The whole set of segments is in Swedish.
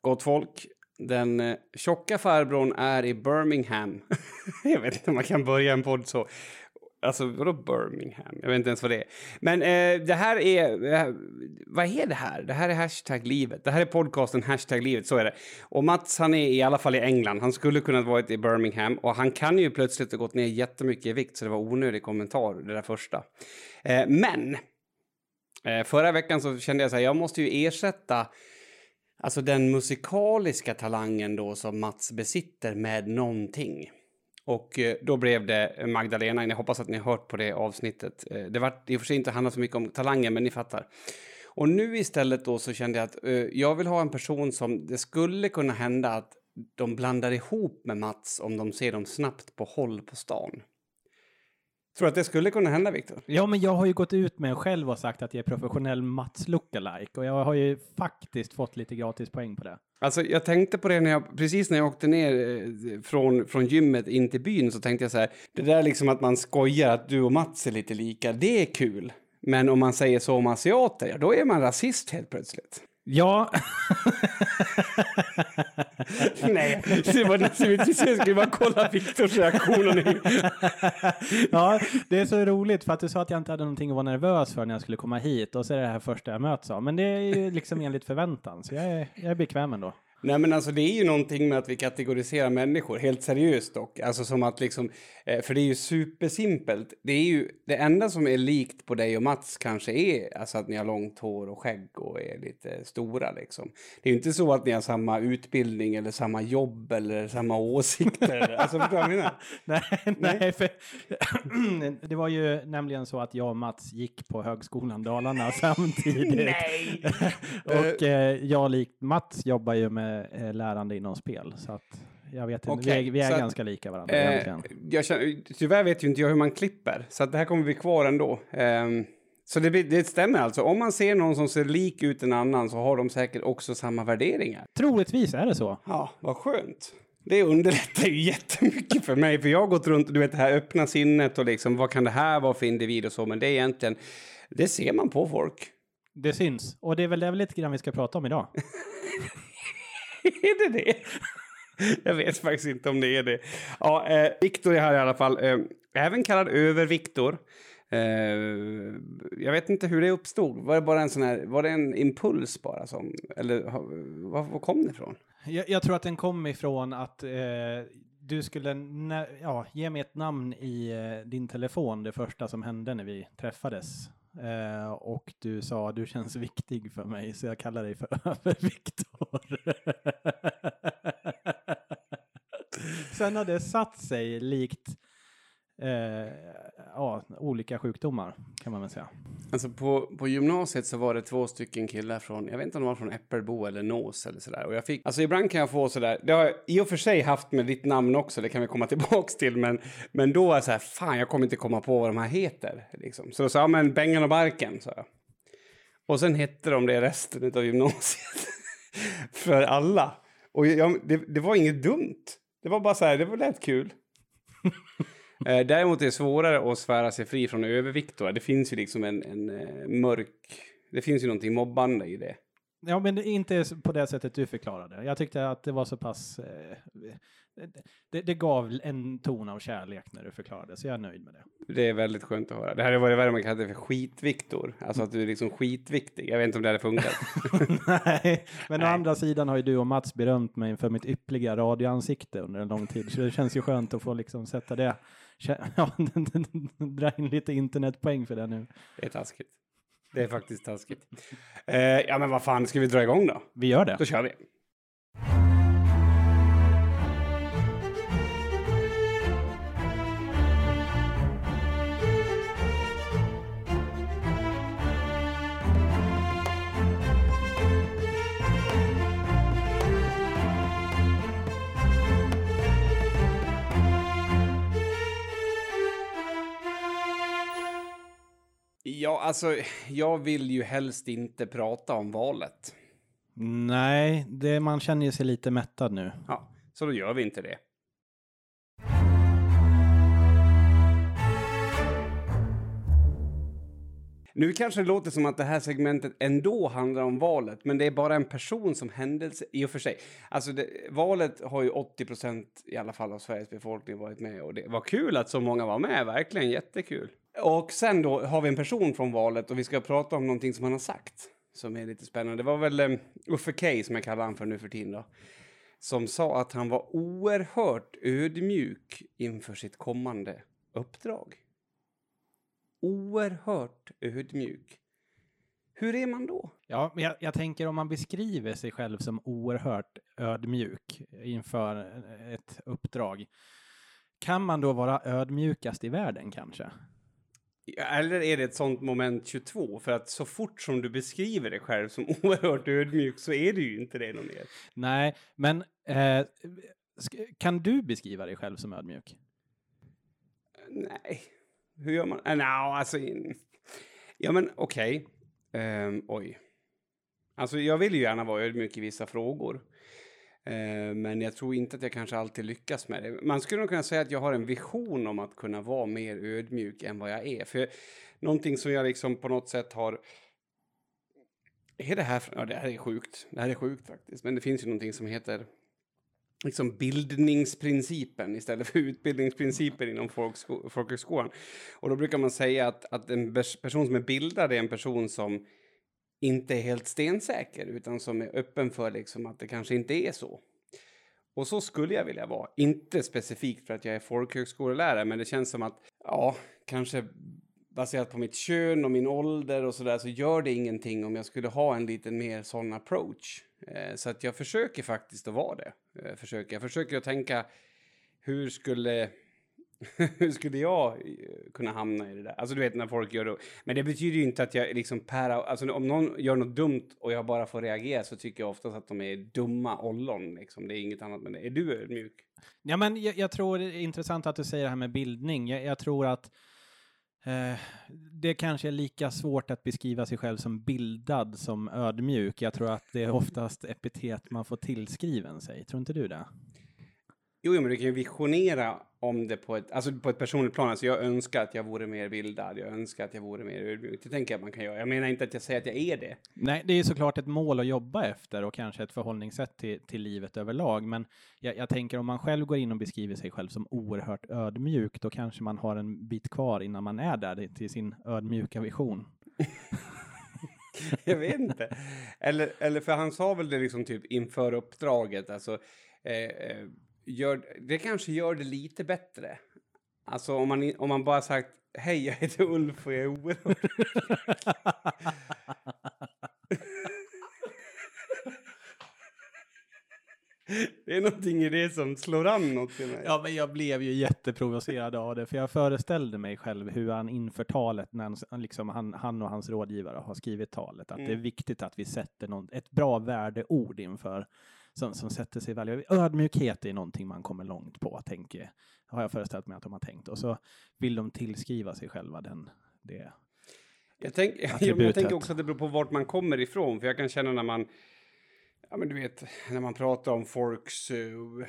Gott folk, den eh, tjocka farbrorn är i Birmingham. jag vet inte om man kan börja en podd så. Alltså, vadå Birmingham? Jag vet inte ens vad det är. Men eh, det här är... Eh, vad är det här? Det här är hashtag livet. Det här är podcasten hashtag livet, så är det. Och Mats, han är i alla fall i England. Han skulle kunnat varit i Birmingham och han kan ju plötsligt ha gått ner jättemycket i vikt så det var onödig kommentar, det där första. Eh, men eh, förra veckan så kände jag så här, jag måste ju ersätta Alltså den musikaliska talangen då som Mats besitter med någonting. Och eh, då blev det Magdalena. Jag hoppas att ni har hört på det avsnittet. Eh, det var i och för sig inte handlat så mycket om talangen, men ni fattar. Och nu istället då så kände jag att uh, jag vill ha en person som det skulle kunna hända att de blandar ihop med Mats om de ser dem snabbt på håll på stan. Tror du att det skulle kunna hända, Viktor? Ja, men jag har ju gått ut med själv och sagt att jag är professionell Mats lookalike och jag har ju faktiskt fått lite gratis poäng på det. Alltså, jag tänkte på det när jag, precis när jag åkte ner eh, från, från gymmet in till byn så tänkte jag så här, det där liksom att man skojar att du och Mats är lite lika, det är kul. Men om man säger så om asiater, ja, då är man rasist helt plötsligt. Ja. Nej, det var naturligtvis jag skulle bara kolla Viktors reaktion. ja, det är så roligt för att du sa att jag inte hade någonting att vara nervös för när jag skulle komma hit och så är det här första jag möts av. Men det är ju liksom enligt förväntan, så jag är, jag är bekväm ändå. Nej men alltså det är ju någonting med att vi kategoriserar människor, helt seriöst dock. Alltså som att liksom, eh, för det är ju supersimpelt. Det är ju, det enda som är likt på dig och Mats kanske är alltså att ni har långt hår och skägg och är lite stora liksom. Det är ju inte så att ni har samma utbildning eller samma jobb eller samma åsikter. alltså förstår du vad jag menar? Nej, nej, för det var ju nämligen så att jag och Mats gick på Högskolan Dalarna samtidigt. nej! och eh, jag likt Mats jobbar ju med eh, lärande inom spel. Så att jag vet inte, Okej, vi är, vi är så att, ganska lika varandra Eh, egentligen. jag känner, tyvärr vet ju inte jag hur man klipper, så att det här kommer bli kvar ändå. Ehm, så det, det stämmer alltså. Om man ser någon som ser lik ut en annan så har de säkert också samma värderingar. Troligtvis är det så. Ja, vad skönt. Det underlättar ju jättemycket för mig, för jag har gått runt du vet det här öppna sinnet och liksom vad kan det här vara för individ och så, men det är egentligen, det ser man på folk. Det syns. Och det är väl det är väl lite grann vi ska prata om idag. är det det? Jag vet faktiskt inte om det är det. Ja, eh, Viktor är här i alla fall. Eh, även kallad över-Viktor. Eh, jag vet inte hur det uppstod. Var det bara en sån här, var det en impuls bara som, eller var, var kom det ifrån? Jag, jag tror att den kom ifrån att eh, du skulle ja, ge mig ett namn i eh, din telefon, det första som hände när vi träffades. Eh, och du sa du känns viktig för mig, så jag kallar dig för Överviktor. Sen har det satt sig likt eh, ja, olika sjukdomar, kan man väl säga. Alltså på, på gymnasiet så var det två stycken killar från, jag vet inte om de var från Äppelbo eller Nås eller sådär. Och jag fick, alltså ibland kan jag få sådär, det har jag i och för sig haft med ditt namn också, det kan vi komma tillbaks till, men, men då är jag så här, fan jag kommer inte komma på vad de här heter. Liksom. Så då sa jag, men Bengan och Barken, sa jag. Och sen hette de det resten av gymnasiet. För alla. Och jag, det, det var inget dumt. Det var bara så här, det var lätt kul. Eh, Däremot är det svårare att svära sig fri från överviktor. Det finns ju liksom en, en eh, mörk... Det finns ju någonting mobbande i det. Ja, men inte på det sättet du förklarade. Jag tyckte att det var så pass... Eh, det, det gav en ton av kärlek när du förklarade, så jag är nöjd med det. Det är väldigt skönt att höra. Det vad det värre man kallar det för skitviktor. Alltså att du är liksom skitviktig. Jag vet inte om det hade funkat. Nej, men å Nej. andra sidan har ju du och Mats berömt mig för mitt ypperliga radioansikte under en lång tid, så det känns ju skönt att få liksom sätta det... Ja, dra in lite internetpoäng för det nu. Det är taskigt. Det är faktiskt taskigt. Eh, ja, men vad fan, ska vi dra igång då? Vi gör det. Då kör vi. Ja, alltså, jag vill ju helst inte prata om valet. Nej, det, man känner ju sig lite mättad nu. Ja, så då gör vi inte det. Nu kanske det låter som att det här segmentet ändå handlar om valet, men det är bara en person som händelse i och för sig. Alltså det, valet har ju 80 procent i alla fall av Sveriges befolkning varit med och det var kul att så många var med, verkligen jättekul. Och sen då har vi en person från valet och vi ska prata om någonting som han har sagt som är lite spännande. Det var väl um, Uffe K som jag kallar han för nu för tiden då, som sa att han var oerhört ödmjuk inför sitt kommande uppdrag. Oerhört ödmjuk. Hur är man då? Ja, men jag, jag tänker om man beskriver sig själv som oerhört ödmjuk inför ett uppdrag. Kan man då vara ödmjukast i världen kanske? Eller är det ett sånt moment 22? För att så fort som du beskriver dig själv som oerhört ödmjuk så är du ju inte det någon mer. Nej, men eh, kan du beskriva dig själv som ödmjuk? Nej. Hur gör man? Äh, no, alltså... Ja, men okej. Okay. Um, ehm, oj. Alltså, jag vill ju gärna vara ödmjuk i vissa frågor. Eh, men jag tror inte att jag kanske alltid lyckas med det. Man skulle nog kunna säga att jag har en vision om att kunna vara mer ödmjuk än vad jag är. För någonting som jag liksom på något sätt har... Är det här... Ja, det här är sjukt. Det här är sjukt faktiskt. Men det finns ju någonting som heter liksom bildningsprincipen istället för utbildningsprincipen inom folkhögskolan. Och då brukar man säga att, att en person som är bildad är en person som inte är helt stensäker utan som är öppen för liksom att det kanske inte är så. Och så skulle jag vilja vara. Inte specifikt för att jag är folkhögskolelärare, men det känns som att, ja, kanske baserat på mitt kön och min ålder och sådär så gör det ingenting om jag skulle ha en lite mer sån approach. Eh, så att jag försöker faktiskt att vara det. Jag försöker, jag försöker att tänka hur skulle, hur skulle jag eh, kunna hamna i det där? Alltså du vet när folk gör det. Men det betyder ju inte att jag liksom per, alltså om någon gör något dumt och jag bara får reagera så tycker jag oftast att de är dumma ollon liksom. Det är inget annat med det. Är du ödmjuk? Ja men jag, jag, tror det är intressant att du säger det här med bildning. Jag, jag tror att Eh, det kanske är lika svårt att beskriva sig själv som bildad som ödmjuk. Jag tror att det är oftast epitet man får tillskriven sig. Tror inte du det? Jo, men du kan ju visionera om det på ett, alltså på ett personligt plan. Alltså jag önskar att jag vore mer bildad. Jag önskar att jag vore mer ödmjuk. Det tänker jag att man kan göra. Jag menar inte att jag säger att jag är det. Nej, det är såklart ett mål att jobba efter och kanske ett förhållningssätt till, till livet överlag. Men jag, jag tänker om man själv går in och beskriver sig själv som oerhört ödmjuk, då kanske man har en bit kvar innan man är där till sin ödmjuka vision. jag vet inte. Eller, eller för han sa väl det liksom typ inför uppdraget, alltså eh, eh gör, det kanske gör det lite bättre. Alltså om man, om man bara sagt hej, jag heter Ulf och jag är oerhört... Det är någonting i det som slår an något i mig. Ja, men jag blev ju jätteprovocerad av det, för jag föreställde mig själv hur han inför talet, när han, liksom, han, han och hans rådgivare har skrivit talet, att mm. det är mm. viktigt att vi sätter någon, ett bra värdeord inför som, som sätter sig väl. Ödmjukhet är någonting man kommer långt på, tänker, har jag föreställt mig att de har tänkt. Och så vill de tillskriva sig själva den, det jag, tänk, jag tänker också att det beror på vart man kommer ifrån, för jag kan känna när man, ja men du vet, när man pratar om folks, uh,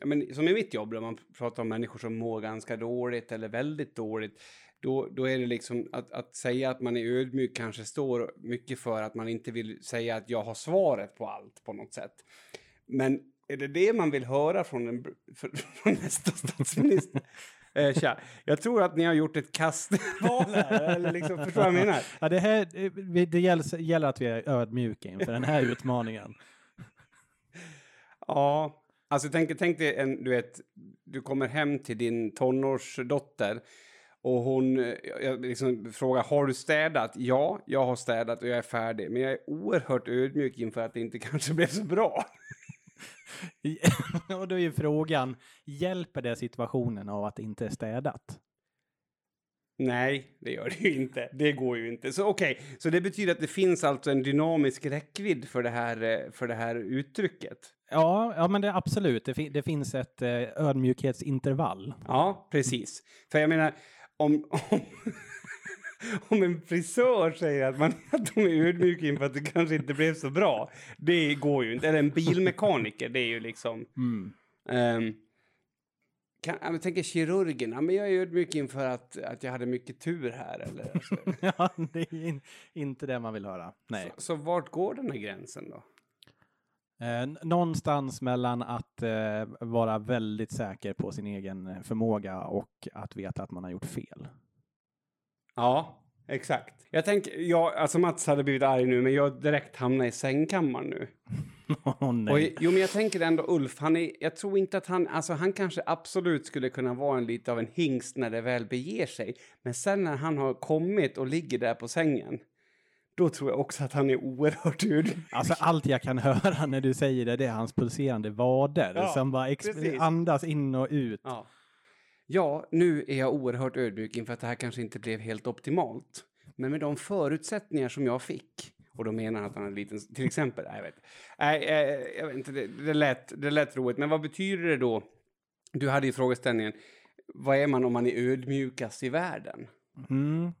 ja, men som i mitt jobb, när man pratar om människor som mår ganska dåligt eller väldigt dåligt, då, då är det liksom att, att säga att man är ödmjuk kanske står mycket för att man inte vill säga att jag har svaret på allt på något sätt. Men är det det man vill höra från, en, från nästa statsminister? Eh, tja. Jag tror att ni har gjort ett kastval här, eller liksom, förstår vad jag menar? Ja, det, här, det gäller, gäller att vi är ödmjuka inför den här utmaningen. Ja, alltså tänk, tänk dig en, du vet, du kommer hem till din tonårsdotter och hon eh, liksom frågar, har du städat? Ja, jag har städat och jag är färdig. Men jag är oerhört ödmjuk inför att det inte kanske blev så bra. och då är ju frågan, hjälper det situationen av att det inte är städat? Nej, det gör det ju inte. Det går ju inte. Så okej, okay. så det betyder att det finns alltså en dynamisk räckvidd för det här, eh, för det här uttrycket? Ja, ja men det absolut. Det, fin det finns ett eh, ödmjukhetsintervall. Ja, precis. För jag menar, om, om, om en frisör säger att, man, att de är ödmjuka inför att det kanske inte blev så bra, det går ju inte. Eller en bilmekaniker, det är ju liksom... Mm. Um, kan, jag tänker kirurgen, ja, men jag är ödmjuk inför att, att jag hade mycket tur här. Eller, alltså. ja, det är in, inte det man vill höra. Nej. så, så vart går den här gränsen då? Eh, någonstans mellan att eh, vara väldigt säker på sin egen förmåga och att veta att man har gjort fel. Ja, exakt. Jag tänker, ja, alltså Mats hade blivit arg nu, men jag direkt hamnar i sängkammaren nu. oh, nej. Och, jo, men jag tänker ändå Ulf, han är, jag tror inte att han, alltså han kanske absolut skulle kunna vara en lite av en hingst när det väl beger sig. Men sen när han har kommit och ligger där på sängen, då tror jag också att han är oerhört ödmjuk. Alltså allt jag kan höra när du säger det, det är hans pulserande vader Ja, som bara andas in och ut. Ja. Ja, nu är jag oerhört ödmjuk inför att det här kanske inte blev helt optimalt. Men med de förutsättningar som jag fick, och då menar han att han har en liten, till exempel, nej, jag vet, nej, eh, jag vet inte, det, det, lät, det lät roligt, men vad betyder det då? Du hade ju frågeställningen, vad är man om man är ödmjukast i världen? Mm.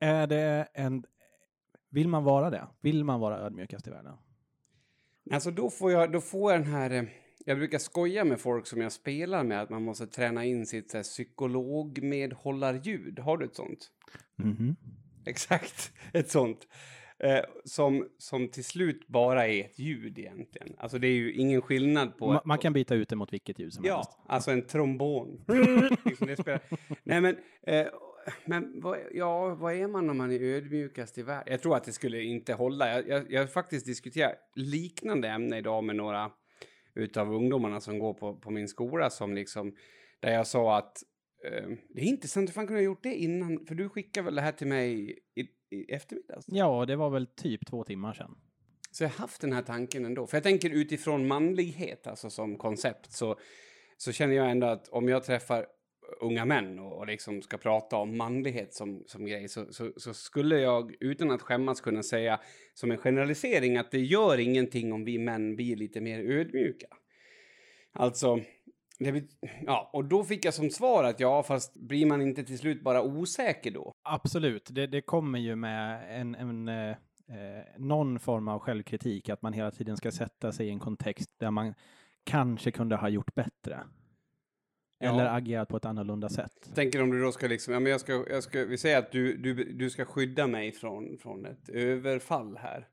Är det en... Vill man vara det? Vill man vara ödmjukast i världen? Alltså då får jag, då får jag den här, eh, jag brukar skoja med folk som jag spelar med att man måste träna in sitt så här, psykologmedhållarljud. Har du ett sånt? Mhm. Exakt, ett sånt. Eh, som, som till slut bara är ett ljud egentligen. Alltså det är ju ingen skillnad på... Ma- man kan byta ut det mot vilket ljud som helst. Ja, alltså en trombon. liksom. Nej men, eh, men vad, ja, vad är man om man är ödmjukast i världen? Jag tror att det skulle inte hålla. Jag har faktiskt diskuterat liknande ämne idag med några utav ungdomarna som går på, på min skola som liksom, där jag sa att eh, det är intressant, hur fan kunde jag ha gjort det innan? För du skickade väl det här till mig i, i eftermiddags? Ja, det var väl typ två timmar sedan. Så jag har haft den här tanken ändå. För jag tänker utifrån manlighet, alltså som koncept, så, så känner jag ändå att om jag träffar unga män och, och liksom ska prata om manlighet som, som grej så, så, så skulle jag utan att skämmas kunna säga som en generalisering att det gör ingenting om vi män blir lite mer ödmjuka. Alltså, det ja, och då fick jag som svar att ja, fast blir man inte till slut bara osäker då? Absolut, det, det kommer ju med en, en eh, eh någon form av självkritik, att man hela tiden ska sätta sig i en kontext där man kanske kunde ha gjort bättre. Ja. Eller agerat på ett annorlunda sätt. Tänker om du då ska liksom, ja men jag ska, jag ska, vi säger att du, du, du ska skydda mig från, från ett överfall här.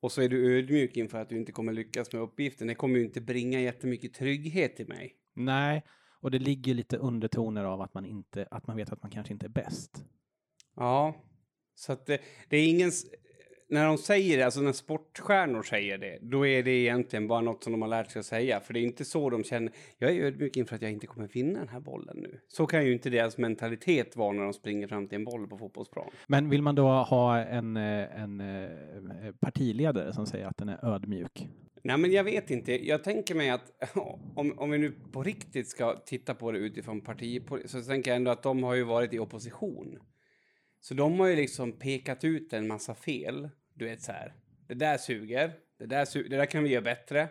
Och så är du ödmjuk inför att du inte kommer lyckas med uppgiften. Det kommer ju inte bringa jättemycket trygghet till mig. Nej, och det ligger lite undertoner av att man inte, att man vet att man kanske inte är bäst. Ja, så att det, det är ingen... När de säger det, alltså när sportstjärnor säger det, då är det egentligen bara något som de har lärt sig att säga. För det är inte så de känner, jag är ödmjuk inför att jag inte kommer vinna den här bollen nu. Så kan ju inte deras mentalitet vara när de springer fram till en boll på fotbollsplan. Men vill man då ha en, eh, en eh, partiledare som säger att den är ödmjuk? Nej, men jag vet inte. Jag tänker mig att om, om vi nu på riktigt ska titta på det utifrån parti så tänker jag ändå att de har ju varit i opposition. Så de har ju liksom pekat ut en massa fel. Du vet så här. Det där suger. Det där, su- det där kan vi göra bättre.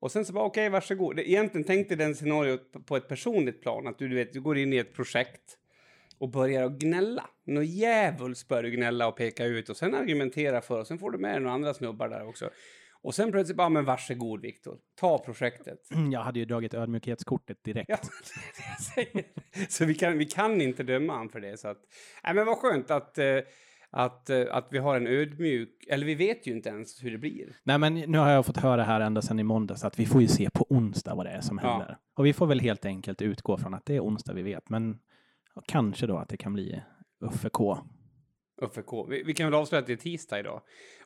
Och sen så bara okej, varsågod. Egentligen tänkte den scenariot på- på ett personligt plan. Att du, du vet, du går in i ett projekt och börjar att gnälla. Nå djävulskt börjar du gnälla och peka ut och sen argumentera för och sen får du med dig några andra snubbar där också. Och sen plötsligt bara, men varsågod Viktor, ta projektet. Jag hade ju dragit ödmjukhetskortet direkt. Ja, det det. Så vi kan, vi kan inte döma han för det. Så att, nej, men vad skönt att, eh, att, eh, att vi har en ödmjuk, eller vi vet ju inte ens hur det blir. Nej, men nu har jag fått höra här ända sedan i måndags att vi får ju se på onsdag vad det är som Ja. händer. Och vi får väl helt enkelt utgå från att det är onsdag vi vet, men kanske då att det kan bli Uffe K. Uffe K. Vi, vi kan väl avslöja att det är tisdag idag.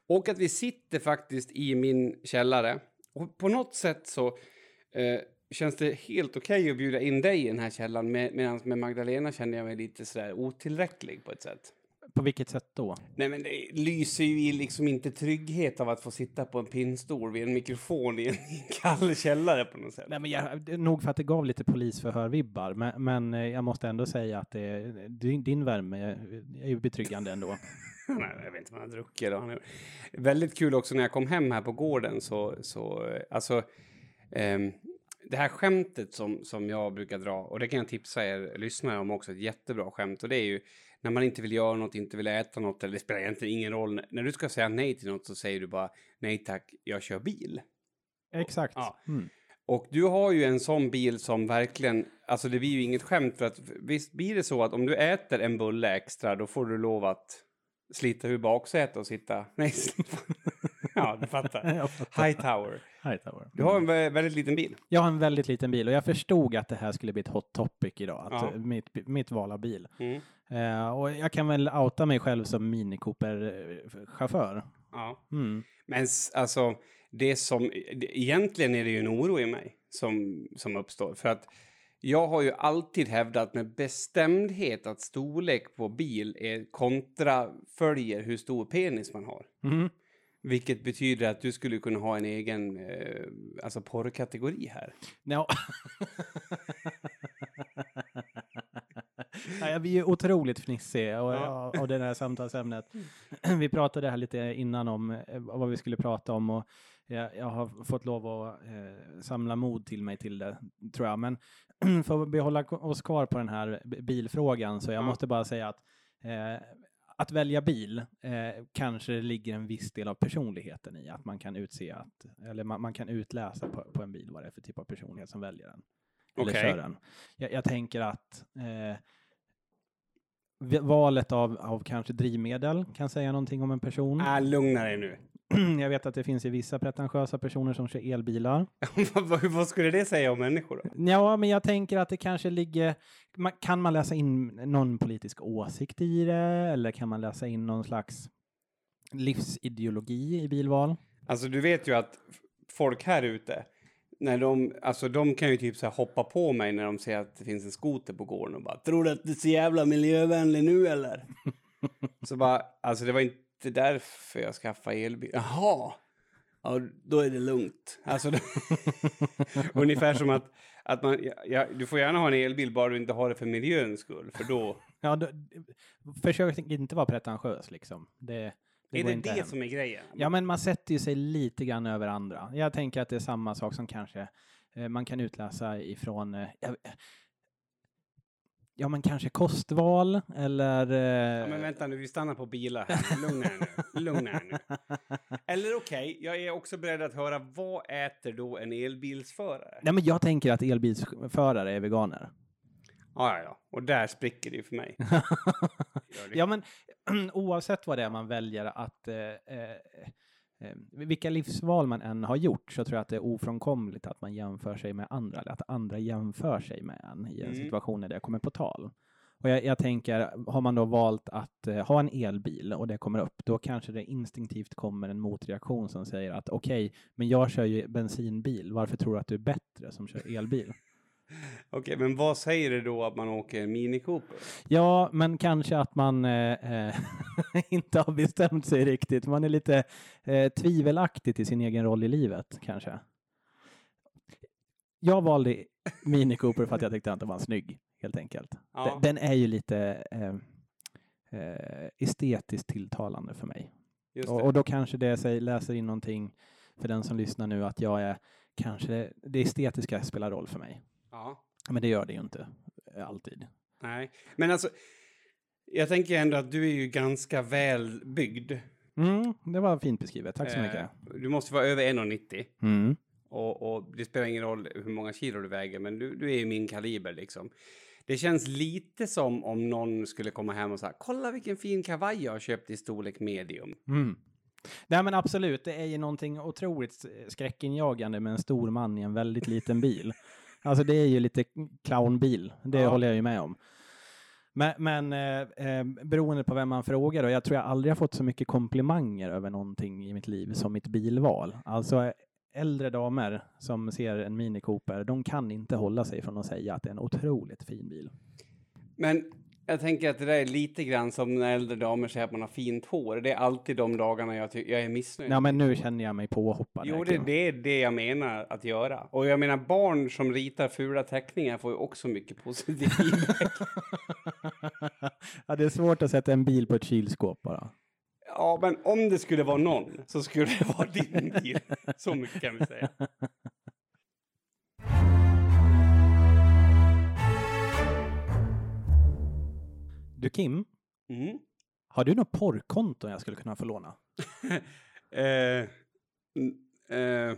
Och att vi sitter faktiskt i min källare. Och på något sätt så eh, känns det helt okej att bjuda in dig i den här källaren. Med, Medan med Magdalena känner jag mig lite sådär otillräcklig på ett sätt. På vilket sätt då? Nej men det lyser ju liksom inte trygghet av att få sitta på en pinnstol vid en mikrofon i en, kall källare på något sätt. Nej, men jag, nog för att det gav lite polisförhör-vibbar, men, men eh, jag måste ändå säga att det, din, din värme är, är ju betryggande ändå. Jag vet inte vad han har druckit. Då. Han är... Väldigt kul också när jag kom hem här på gården så, så alltså, ehm, det här skämtet som, som jag brukar dra, och det kan jag tipsa er lyssnare om också, ett jättebra skämt, och det är ju när man inte vill göra något, inte vill äta något, eller det spelar egentligen ingen roll. När du ska säga nej till något så säger du bara nej tack, jag kör bil. Exakt. Ja. Mm. Och du har ju en sån bil som verkligen, alltså det blir ju inget skämt för att visst blir det så att om du äter en bulle extra då får du lov att slita ur baksätet och sitta... Nej, ja du fattar. Jag fattar. Hightower. Hightower. Du har en vä- väldigt liten bil. Jag har en väldigt liten bil och jag förstod att det här skulle bli ett hot topic idag. Att Ja. eh, mitt, mitt val av bil. Mm. Eh, och jag kan väl outa mig själv som Mini Cooper-chaufför. Ja. Mm. Men alltså, det som... Egentligen är det ju en oro i mig som, som uppstår. För att jag har ju alltid hävdat med bestämdhet att storlek på bil är kontra följer hur stor penis man har. Mhm. Vilket betyder att du skulle kunna ha en egen eh, alltså porrkategori här. Ja. Ja, blir ju otroligt fnissig av, Ja. det här samtalsämnet. Vi pratade här lite innan om eh, vad vi skulle prata om och jag, jag har fått lov att eh, samla mod till mig till det, tror jag. Men för att behålla oss kvar på den här bilfrågan så jag Ja. måste bara säga att eh, att välja bil eh, kanske ligger en viss del av personligheten i att man kan utse att, eller man, man kan utläsa på, på en bil vad det är för typ av personlighet som väljer den. Eller Okej. kör den. Jag, jag tänker att eh, valet av, av kanske drivmedel kan säga någonting om en person. Ah, lugna dig nu. jag vet att det finns ju vissa pretentiösa personer som kör elbilar. vad, skulle det säga om människor då? Ja, men jag tänker att det kanske ligger... Man, kan man läsa in någon politisk åsikt i det? Eller kan man läsa in någon slags livsideologi i bilval? Alltså du vet ju att folk här ute, när de, alltså de kan ju typ så hoppa på mig när de ser att det finns en skoter på gården och bara Tror du att det är så jävla miljövänlig nu eller? så bara, alltså det var inte därför jag skaffade elbil. Jaha! Ja, då är det lugnt. Alltså, ungefär som att, att man, ja, ja, du får gärna ha en elbil bara du inte har det för miljöns skull, för då... Ja, då, försök inte vara pretentiös liksom. Det, det är det inte det hem. som är grejen? Ja, men man sätter ju sig lite grann över andra. Jag tänker att det är samma sak som kanske eh, man kan utläsa ifrån eh, jag- Ja, men kanske kostval eller... Ja, Eh, men vänta nu, vi stannar på bilar här. Lugna er nu. Lugna er nu. Eller okej, jag är också beredd att höra vad äter då en elbilsförare? Nej, men jag tänker att elbilsförare är veganer. Ja, ja, ja. Och där spricker det ju för mig. Ja, men oavsett vad det är man väljer att... Eh, eh, vilka livsval man än har gjort så tror jag att det är ofrånkomligt att man jämför sig med andra, eller att andra jämför sig med en i en Mm. situation där det kommer på tal. Och jag, jag tänker, har man då valt att eh, ha en elbil och det kommer upp, då kanske det instinktivt kommer en motreaktion som säger att okej, men jag kör ju bensinbil, varför tror du att du är bättre som kör elbil? Okej, men vad säger det då att man åker Mini Cooper? Ja, men kanske att man eh, eh, inte har bestämt sig riktigt. Man är lite eh, tvivelaktig till sin egen roll i livet, kanske. Jag valde Mini Cooper för att jag tyckte att den var snygg, helt enkelt. Ja. Den, den är ju lite eh, eh, estetiskt tilltalande för mig. Och, och då kanske det säger, läser in någonting för den som lyssnar nu att jag är kanske det estetiska spelar roll för mig. Ja. Men det gör det ju inte eh, alltid. Nej, men alltså, jag tänker ändå att du är ju ganska väl byggd. Mm, det var fint beskrivet. Tack så Eh, mycket. Du måste vara över 1,90 Mm. och, och det spelar ingen roll hur många kilo du väger, men du, du är i min kaliber liksom. Det känns lite som om någon skulle komma hem och säga kolla vilken fin kavaj jag har köpt i storlek medium. Mm. Nej men absolut, det är ju någonting otroligt skräckinjagande med en stor man i en väldigt liten bil. Alltså det är ju lite clownbil, det Ja. håller jag ju med om. Men, men eh, eh, beroende på vem man frågar, och jag tror jag aldrig har fått så mycket komplimanger över någonting i mitt liv som mitt bilval. Alltså äldre damer som ser en Mini Cooper, de kan inte hålla sig från att säga att det är en otroligt fin bil. Men jag tänker att det där är lite grann som när äldre damer säger att man har fint hår. Det är alltid de dagarna jag, jag är missnöjd. Ja men nu känner jag mig påhoppad. Jo, det, det är det jag menar att göra. Och jag menar, barn som ritar fula teckningar får ju också mycket positiv feedback. ja, det är svårt att sätta en bil på ett kylskåp bara. Ja, men om det skulle vara någon så skulle det vara din bil. Så mycket kan vi säga. Du Kim, Mm. har du något porrkonto jag skulle kunna få låna? Eh, eh,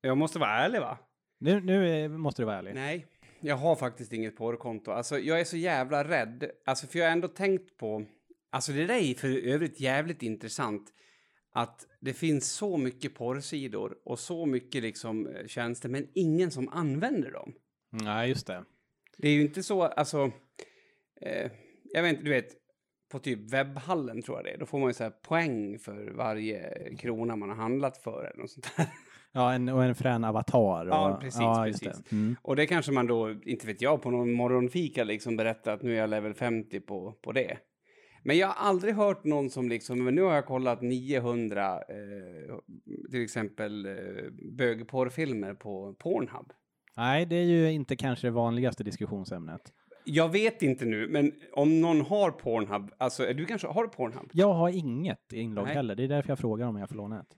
jag måste vara ärlig, va? Nu, nu eh, måste du vara ärlig. Nej. Jag har faktiskt inget porrkonto. Alltså, jag är så jävla rädd. Alltså, för jag har ändå tänkt på... Alltså, det där är för övrigt jävligt intressant. Att det finns så mycket porrsidor och så mycket liksom eh, tjänster, men ingen som använder dem. Nej, just det. Det är ju inte så, alltså... Eh, jag vet inte, du vet, på typ webbhallen tror jag det är, då får man ju så här poäng för varje krona man har handlat för eller något sånt där. Ja, en, och en frän avatar. Och, Ja, precis, just precis. det. Mm. Och det kanske man då, inte vet jag, på någon morgonfika liksom berättar att nu är jag level 50 på, på det. Men jag har aldrig hört någon som liksom, men nu har jag kollat 900 eh, till exempel eh, bögporrfilmer på Pornhub. Nej, det är ju inte kanske det vanligaste diskussionsämnet. Jag vet inte nu, men om någon har Pornhub, alltså är du kanske, har du Pornhub? Jag har inget inlogg Nej. heller. Det är därför jag frågar om jag får låna ett.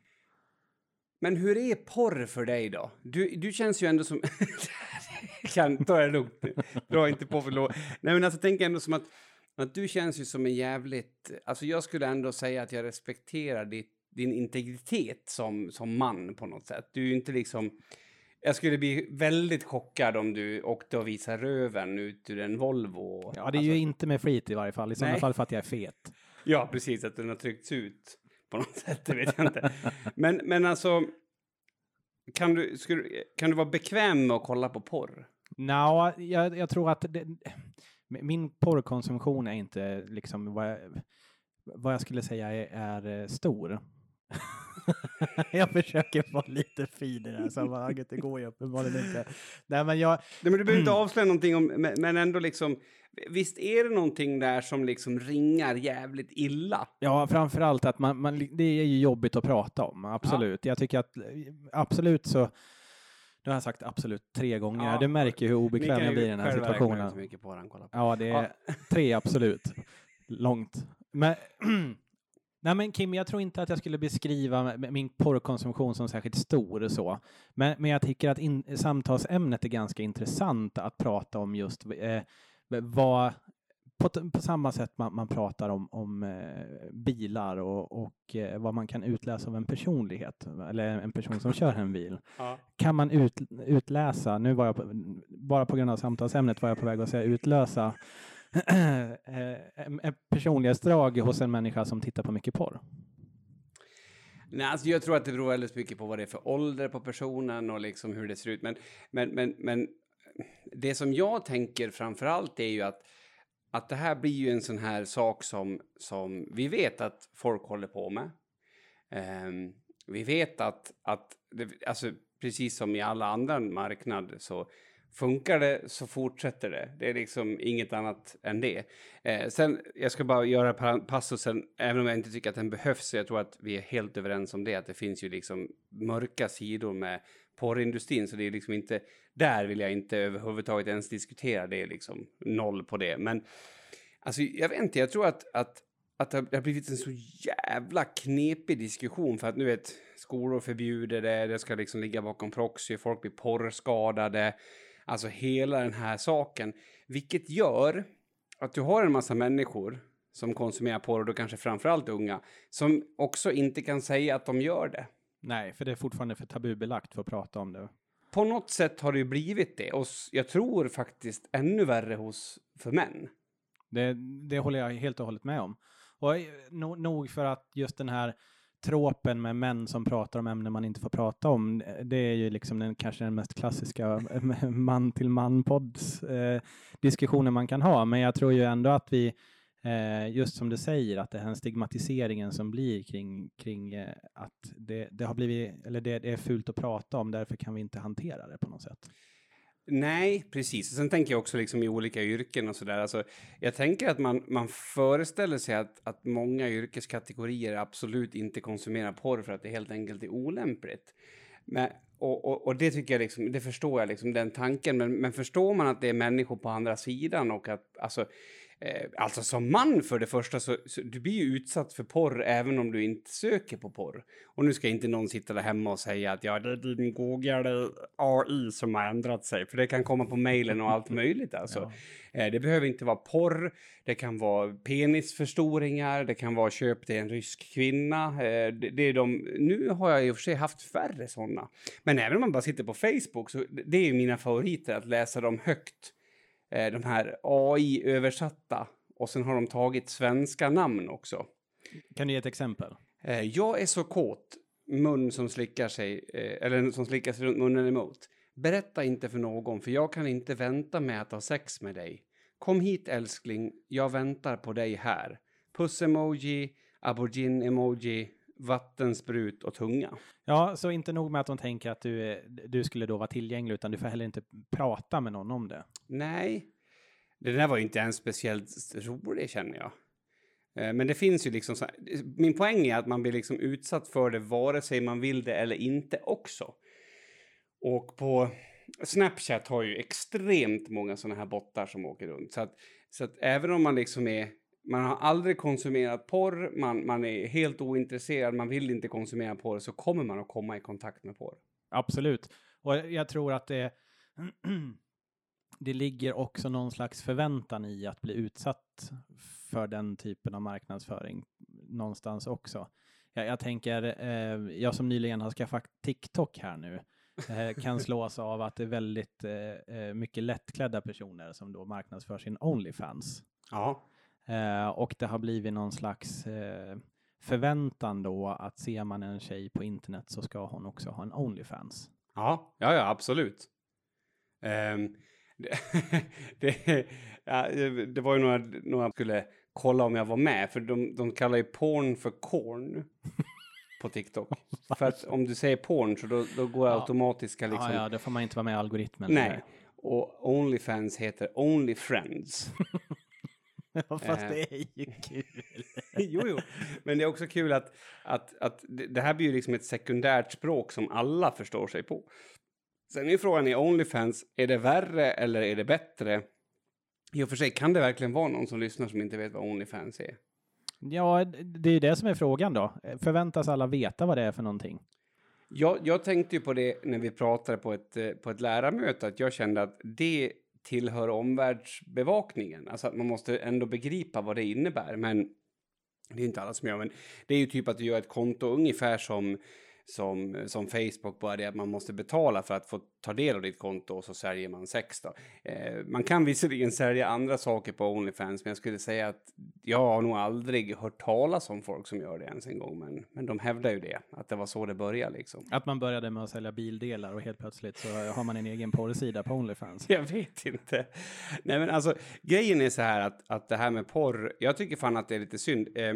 Men hur är porr för dig då? Du, du känns ju ändå som... kan, ta det lugnt nu. Dra inte på för lågt. Nej men alltså tänk ändå som att, att du känns ju som en jävligt... Alltså jag skulle ändå säga att jag respekterar ditt, din integritet som, som man på något sätt. Du är ju inte liksom... Jag skulle bli väldigt chockad om du åkte och visade röven ut ur en Volvo. Ja, det är ju Alltså- inte med flit i varje fall. I sådana fall för att jag är fet. Ja, precis. Att den har tryckts ut på något sätt, det vet jag inte. Men, men alltså, kan du, skulle, kan du vara bekväm med att kolla på porr? Nå, jag, jag tror att det, min porrkonsumtion är inte liksom vad jag, vad jag skulle säga är, är eh, stor. jag försöker vara lite fin i det här sammanhanget, det går ju uppenbarligen inte. Nej, men jag, Nej, men du behöver inte Mm. avslöja någonting om, men, ändå liksom, visst är det någonting där som liksom ringar jävligt illa? Ja, framför allt att man, man, det är ju jobbigt att prata om, absolut. Jag tycker att absolut så, nu har jag sagt absolut tre gånger, Ja, du märker hur obekväm jag blir i den här situationen. han kollar på. Ja, det är tre absolut. Långt. Men, nej men Kim, jag tror inte att jag skulle beskriva min porrkonsumtion som särskilt stor och så. Men, men jag tycker att in, samtalsämnet är ganska intressant att prata om just eh, vad på, på samma sätt man, man pratar om, om eh, bilar och, och eh, vad man kan utläsa av en personlighet, eller en person som kör en bil Ja. kan man ut, utläsa, nu var jag på, bara på grund av samtalsämnet var jag på väg att säga utlösa personlighetsdrag hos en människa som tittar på mycket porr. Nej, alltså jag tror att det beror väldigt mycket på vad det är för ålder på personen och liksom hur det ser ut. Men, men, men, men det som jag tänker framför allt är ju att, att det här blir ju en sån här sak som, som vi vet att folk håller på med. Um, vi vet att, att det, alltså, precis som i alla andra marknader så funkar det så fortsätter det. Det är liksom inget annat än det. Eh, sen, jag ska bara göra passusen, även om jag inte tycker att den behövs, så jag tror att vi är helt överens om det, att det finns ju liksom mörka sidor med porrindustrin, så det är liksom inte, där vill jag inte överhuvudtaget ens diskutera, det är liksom noll på det. Men alltså, jag vet inte, jag tror att, att, att det har blivit en så jävla knepig diskussion, för att nu vet, skolor förbjuder det, det ska liksom ligga bakom proxy, folk blir porrskadade, alltså hela den här saken, vilket gör att du har en massa människor som konsumerar porr, och då kanske framförallt unga, som också inte kan säga att de gör det. Nej, för det är fortfarande för tabubelagt för att prata om det. På något sätt har det ju blivit det, och jag tror faktiskt ännu värre hos för män. Det, det håller jag helt och hållet med om. Och eh, no, nog för att just den här tropen med män som pratar om ämnen man inte får prata om, det är ju liksom den, kanske den mest klassiska man till man pods eh, diskussionen man kan ha. Men jag tror ju ändå att vi, eh, just som du säger, att det här stigmatiseringen som blir kring, kring eh, att det, det har blivit, eller det, det är fult att prata om, därför kan vi inte hantera det på något sätt. Nej, precis. Sen tänker jag också liksom i olika yrken och sådär. Alltså, jag tänker att man, man föreställer sig att, att många yrkeskategorier absolut inte konsumerar porr för att det helt enkelt är olämpligt. Men, och, och, och det tycker jag liksom, det förstår jag liksom, den tanken. Men, men förstår man att det är människor på andra sidan och att, alltså, Eh, alltså som man för det första så, så du blir ju utsatt för porr även om du inte söker på porr. Och nu ska inte någon sitta där hemma och säga att ja, det är din Google AI som har ändrat sig, för det kan komma på mejlen och allt möjligt alltså. Ja. Eh, det behöver inte vara porr, det kan vara penisförstoringar, det kan vara köp till en rysk kvinna. Eh, det, det är de, nu har jag i och för sig haft färre sådana. Men även om man bara sitter på Facebook så det är ju mina favoriter att läsa dem högt eh, de här AI-översatta och sen har de tagit svenska namn också. Kan du ge ett exempel? Eh, jag är så kåt, mun som slickar sig, eh, eller som slickar sig runt munnen emot. Berätta inte för någon, för jag kan inte vänta med att ha sex med dig. Kom hit älskling, jag väntar på dig här. Puss-emoji, aubergine-emoji, vattensprut och tunga. Ja, så inte nog med att de tänker att du, du skulle då vara tillgänglig, utan du får heller inte prata med någon om det. Nej, det där var ju inte ens speciellt rolig känner jag. Eh, Men det finns ju liksom så här, min poäng är att man blir liksom utsatt för det vare sig man vill det eller inte också. Och på Snapchat har ju extremt många sådana här bottar som åker runt. Så att, så att även om man liksom är, man har aldrig konsumerat porr, man, man är helt ointresserad, man vill inte konsumera porr, så kommer man att komma i kontakt med porr. Absolut. Och jag tror att det, det ligger också någon slags förväntan i att bli utsatt för den typen av marknadsföring någonstans också. Jag, jag tänker, eh, jag som nyligen har skaffat TikTok här nu, eh, kan slås av att det är väldigt eh, eh, mycket lättklädda personer som då marknadsför sin Onlyfans. Ja, Eh, och det har blivit någon slags eh, förväntan då att ser man en tjej på internet så ska hon också ha en Onlyfans. Ja, ja, ja absolut. Ehm, det, det, ja, det var ju några, några skulle kolla om jag var med, för de, de kallar ju porn för corn på TikTok. för att om du säger porn så då, då går Ja. automatiska liksom... Ja, ja, då får man inte vara med i algoritmen. Nej. Och Onlyfans heter Only Friends. Ja, Fast Eh. det är ju kul. jo, jo. Men det är också kul att, att, att det det här blir ju liksom ett sekundärt språk som alla förstår sig på. Sen är frågan i Onlyfans, är det värre eller är det bättre? I och för sig, kan det verkligen vara någon som lyssnar som inte vet vad Onlyfans är? Ja, det är ju det som är frågan då. Förväntas alla veta vad det är för någonting? Jag, jag tänkte ju på det när vi pratade på ett, eh, på ett lärarmöte, att jag kände att det tillhör omvärldsbevakningen. Alltså att man måste ändå begripa vad det innebär. Men det är inte alla som gör, men det är ju typ att du gör ett konto ungefär som, som, som Facebook, bara det att man måste betala för att få ta del av ditt konto och så säljer man sex då. Eh, man kan visserligen sälja andra saker på Onlyfans, men jag skulle säga att jag har nog aldrig hört talas om folk som gör det ens en gång, men, men de hävdar ju det, att det var så det började liksom. Att man började med att sälja bildelar och helt plötsligt så har man en egen porrsida på Onlyfans. Jag vet inte. Nej, men alltså grejen är så här att, att det här med porr, jag tycker fan att det är lite synd. Eh,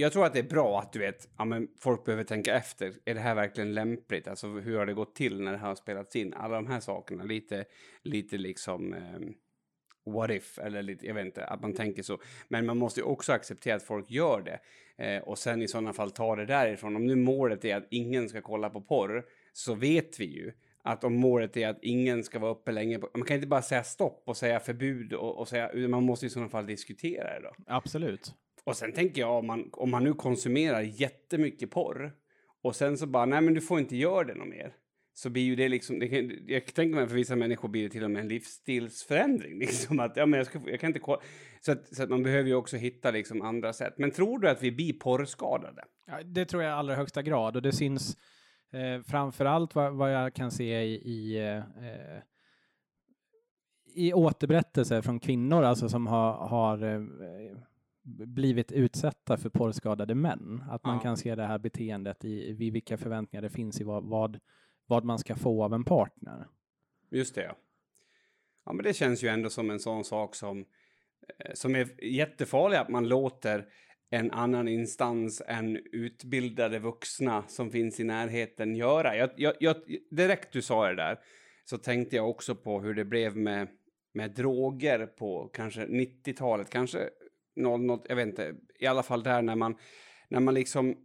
jag tror att det är bra att du vet, ja, men folk behöver tänka efter. Är det här verkligen lämpligt? Alltså hur har det gått till när det här har spelats in? Alla de här sakerna, lite, lite liksom eh, what if, eller lite, jag vet inte, att man tänker så. Men man måste ju också acceptera att folk gör det. Eh, och sen i sådana fall ta det därifrån. Om nu målet är att ingen ska kolla på porr, så vet vi ju att om målet är att ingen ska vara uppe länge, på, man kan inte bara säga stopp och säga förbud och, och säga, man måste i sådana fall diskutera det då. Absolut. Och sen tänker jag om man, om man nu konsumerar jättemycket porr och sen så bara, nej men du får inte göra det något mer. Så blir ju det liksom, det kan, jag tänker mig för vissa människor blir det till och med en livsstilsförändring. Liksom att, ja men jag, ska, jag kan inte kolla. Så att, så att man behöver ju också hitta liksom andra sätt. Men tror du att vi blir porrskadade? Ja, det tror jag i allra högsta grad och det syns eh, framför allt vad, vad jag kan se i, i, eh, i återberättelser från kvinnor alltså som har, har eh, blivit utsatta för porrskadade män. Att man Ja. kan se det här beteendet i, i vilka förväntningar det finns i vad, vad, vad man ska få av en partner. Just det, ja. Ja, men det känns ju ändå som en sån sak som, eh, som är jättefarlig, att man låter en annan instans än utbildade vuxna som finns i närheten göra. Jag, jag, jag, direkt du sa det där så tänkte jag också på hur det blev med, med droger på kanske 90-talet, kanske 00, jag vet inte, i alla fall där när man, när man liksom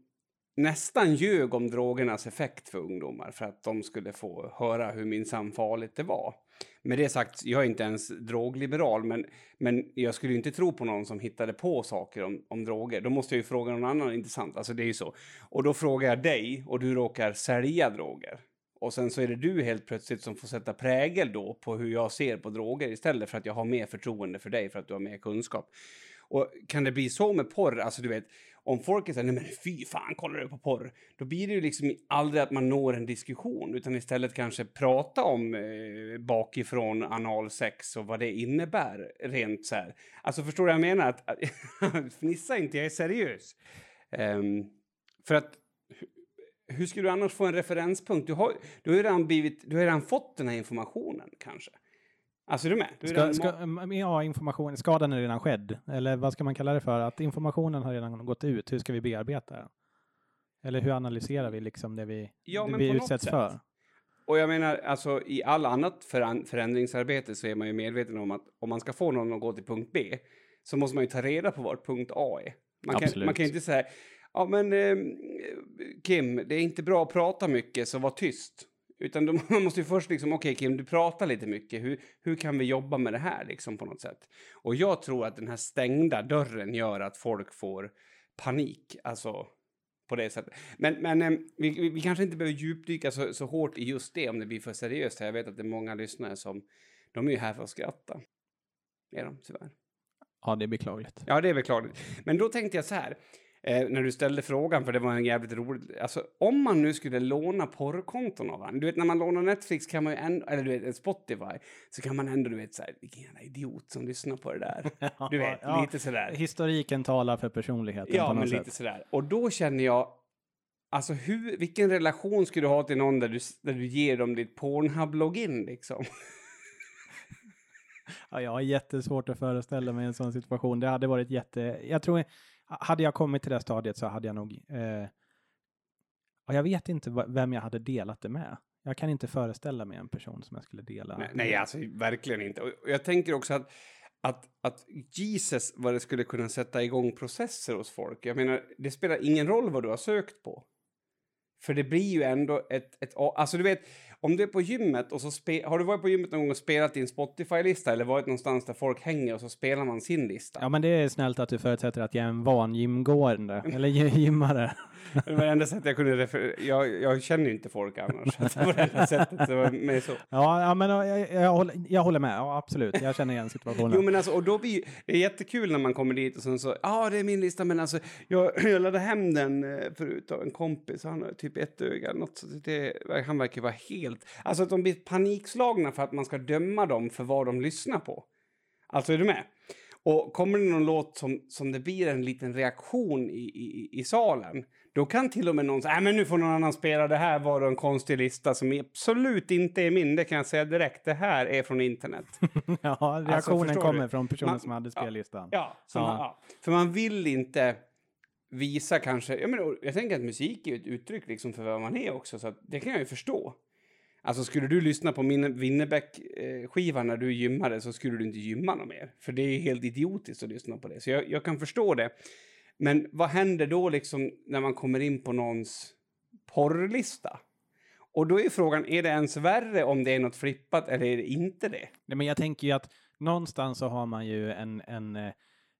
nästan ljög om drogernas effekt för ungdomar för att de skulle få höra hur minsann farligt det var. Med det sagt, jag är inte ens drogliberal, men, men jag skulle inte tro på någon som hittade på saker om, om droger. Då måste jag ju fråga någon annan intressant. Alltså det är ju så. Och då frågar jag dig och du råkar sälja droger. Och sen så är det du helt plötsligt som får sätta prägel då på hur jag ser på droger istället för att jag har mer förtroende för dig för att du har mer kunskap. Och kan det bli så med porr, alltså du vet, om folk är så nej men fy fan, kollar du på porr? Då blir det ju liksom aldrig att man når en diskussion, utan istället kanske prata om eh, bakifrån analsex och vad det innebär rent så här. Alltså förstår du vad jag menar? Att, att, fnissa inte, jag är seriös. Um, för att hur skulle du annars få en referenspunkt? Du har, du har ju redan, blivit, du har redan fått den här informationen kanske. Alltså är du med? Du ska, ska, ja, information, skadan är redan skedd. Eller vad ska man kalla det för? Att informationen har redan gått ut. Hur ska vi bearbeta den? Eller hur analyserar vi liksom det vi, ja, det vi utsätts för? Och jag menar, alltså i all annat förändringsarbete så är man ju medveten om att om man ska få någon att gå till punkt B så måste man ju ta reda på vart punkt A är. Man kan, man kan inte säga, ja men eh, Kim, det är inte bra att prata mycket så var tyst. Utan de, man måste ju först liksom, okej okay, Kim, du pratar lite mycket. Hur, hur kan vi jobba med det här liksom på något sätt? Och jag tror att den här stängda dörren gör att folk får panik, alltså på det sättet. Men, men eh, vi, vi, vi, kanske inte behöver djupdyka så, så hårt i just det om det blir för seriöst. Jag vet att det är många lyssnare som, de är ju här för att skratta. Är de tyvärr. Ja, det är beklagligt. Ja, det är beklagligt. Men då tänkte jag så här eh, när du ställde frågan, för det var en jävligt rolig... Alltså, om man nu skulle låna porrkonton av varandra. Du vet, när man lånar Netflix kan man ju ändå, eller du vet, Spotify, så kan man ändå, du vet, så här, vilken jävla idiot som lyssnar på det där. Du vet, ja, lite sådär. Historiken talar för personligheten Ja, på något men sätt. lite sådär. Och då känner jag, alltså hur, vilken relation skulle du ha till någon där du, där du ger dem ditt Pornhub-login liksom? Ja, jag har jättesvårt att föreställa mig en sån situation. Det hade varit jätte... Jag tror hade jag kommit till det stadiet så hade jag nog... Eh, jag vet inte vem jag hade delat det med. Jag kan inte föreställa mig en person som jag skulle dela. Nej, nej alltså verkligen inte. Och jag tänker också att, att, att Jesus, vad det skulle kunna sätta igång processer hos folk. Jag menar, det spelar ingen roll vad du har sökt på. För det blir ju ändå ett, ett... Alltså du vet, om du är på gymmet och så Har du varit på gymmet någon gång och spelat din Spotify-lista eller varit någonstans där folk hänger och så spelar man sin lista? Ja, men det är snällt att du förutsätter att jag är en van gymgående, eller gymmare. det var det enda sättet jag kunde. Jag, jag känner ju inte folk annars. det var det enda sättet. Det var med så. Ja, ja men jag, jag, jag, håller, jag håller med. Ja, absolut. Jag känner igen situationen. jo, men alltså, och då blir det är jättekul när man kommer dit och sen så, ja, ah, det är min lista, men alltså, jag, jag laddade hem den eh, förut av en kompis. Han har typ ett öga, något, så det, han verkar vara helt... Alltså att de blir panikslagna för att man ska döma dem för vad de lyssnar på. Alltså, är du med? Och kommer det någon låt som, som det blir en liten reaktion i, i, i salen, då kan till och med någon säga, men nu får någon annan spela, det här var en konstig lista som absolut inte är min, det kan jag säga direkt, det här är från internet. ja, alltså, reaktionen alltså, kommer du? från personen man, som hade spellistan. Ja, ja, man, ja, för man vill inte visa kanske, jag, menar, jag tänker att musik är ett uttryck liksom för vad man är också, så det kan jag ju förstå. Alltså skulle du lyssna på min Winnerbäck-skiva när du gymmade så skulle du inte gymma något mer. För det är helt idiotiskt att lyssna på det. Så jag, jag kan förstå det. Men vad händer då liksom när man kommer in på någons porrlista? Och då är frågan, är det ens värre om det är något flippat eller är det inte det? Nej, men jag tänker ju att någonstans så har man ju en, en, eh,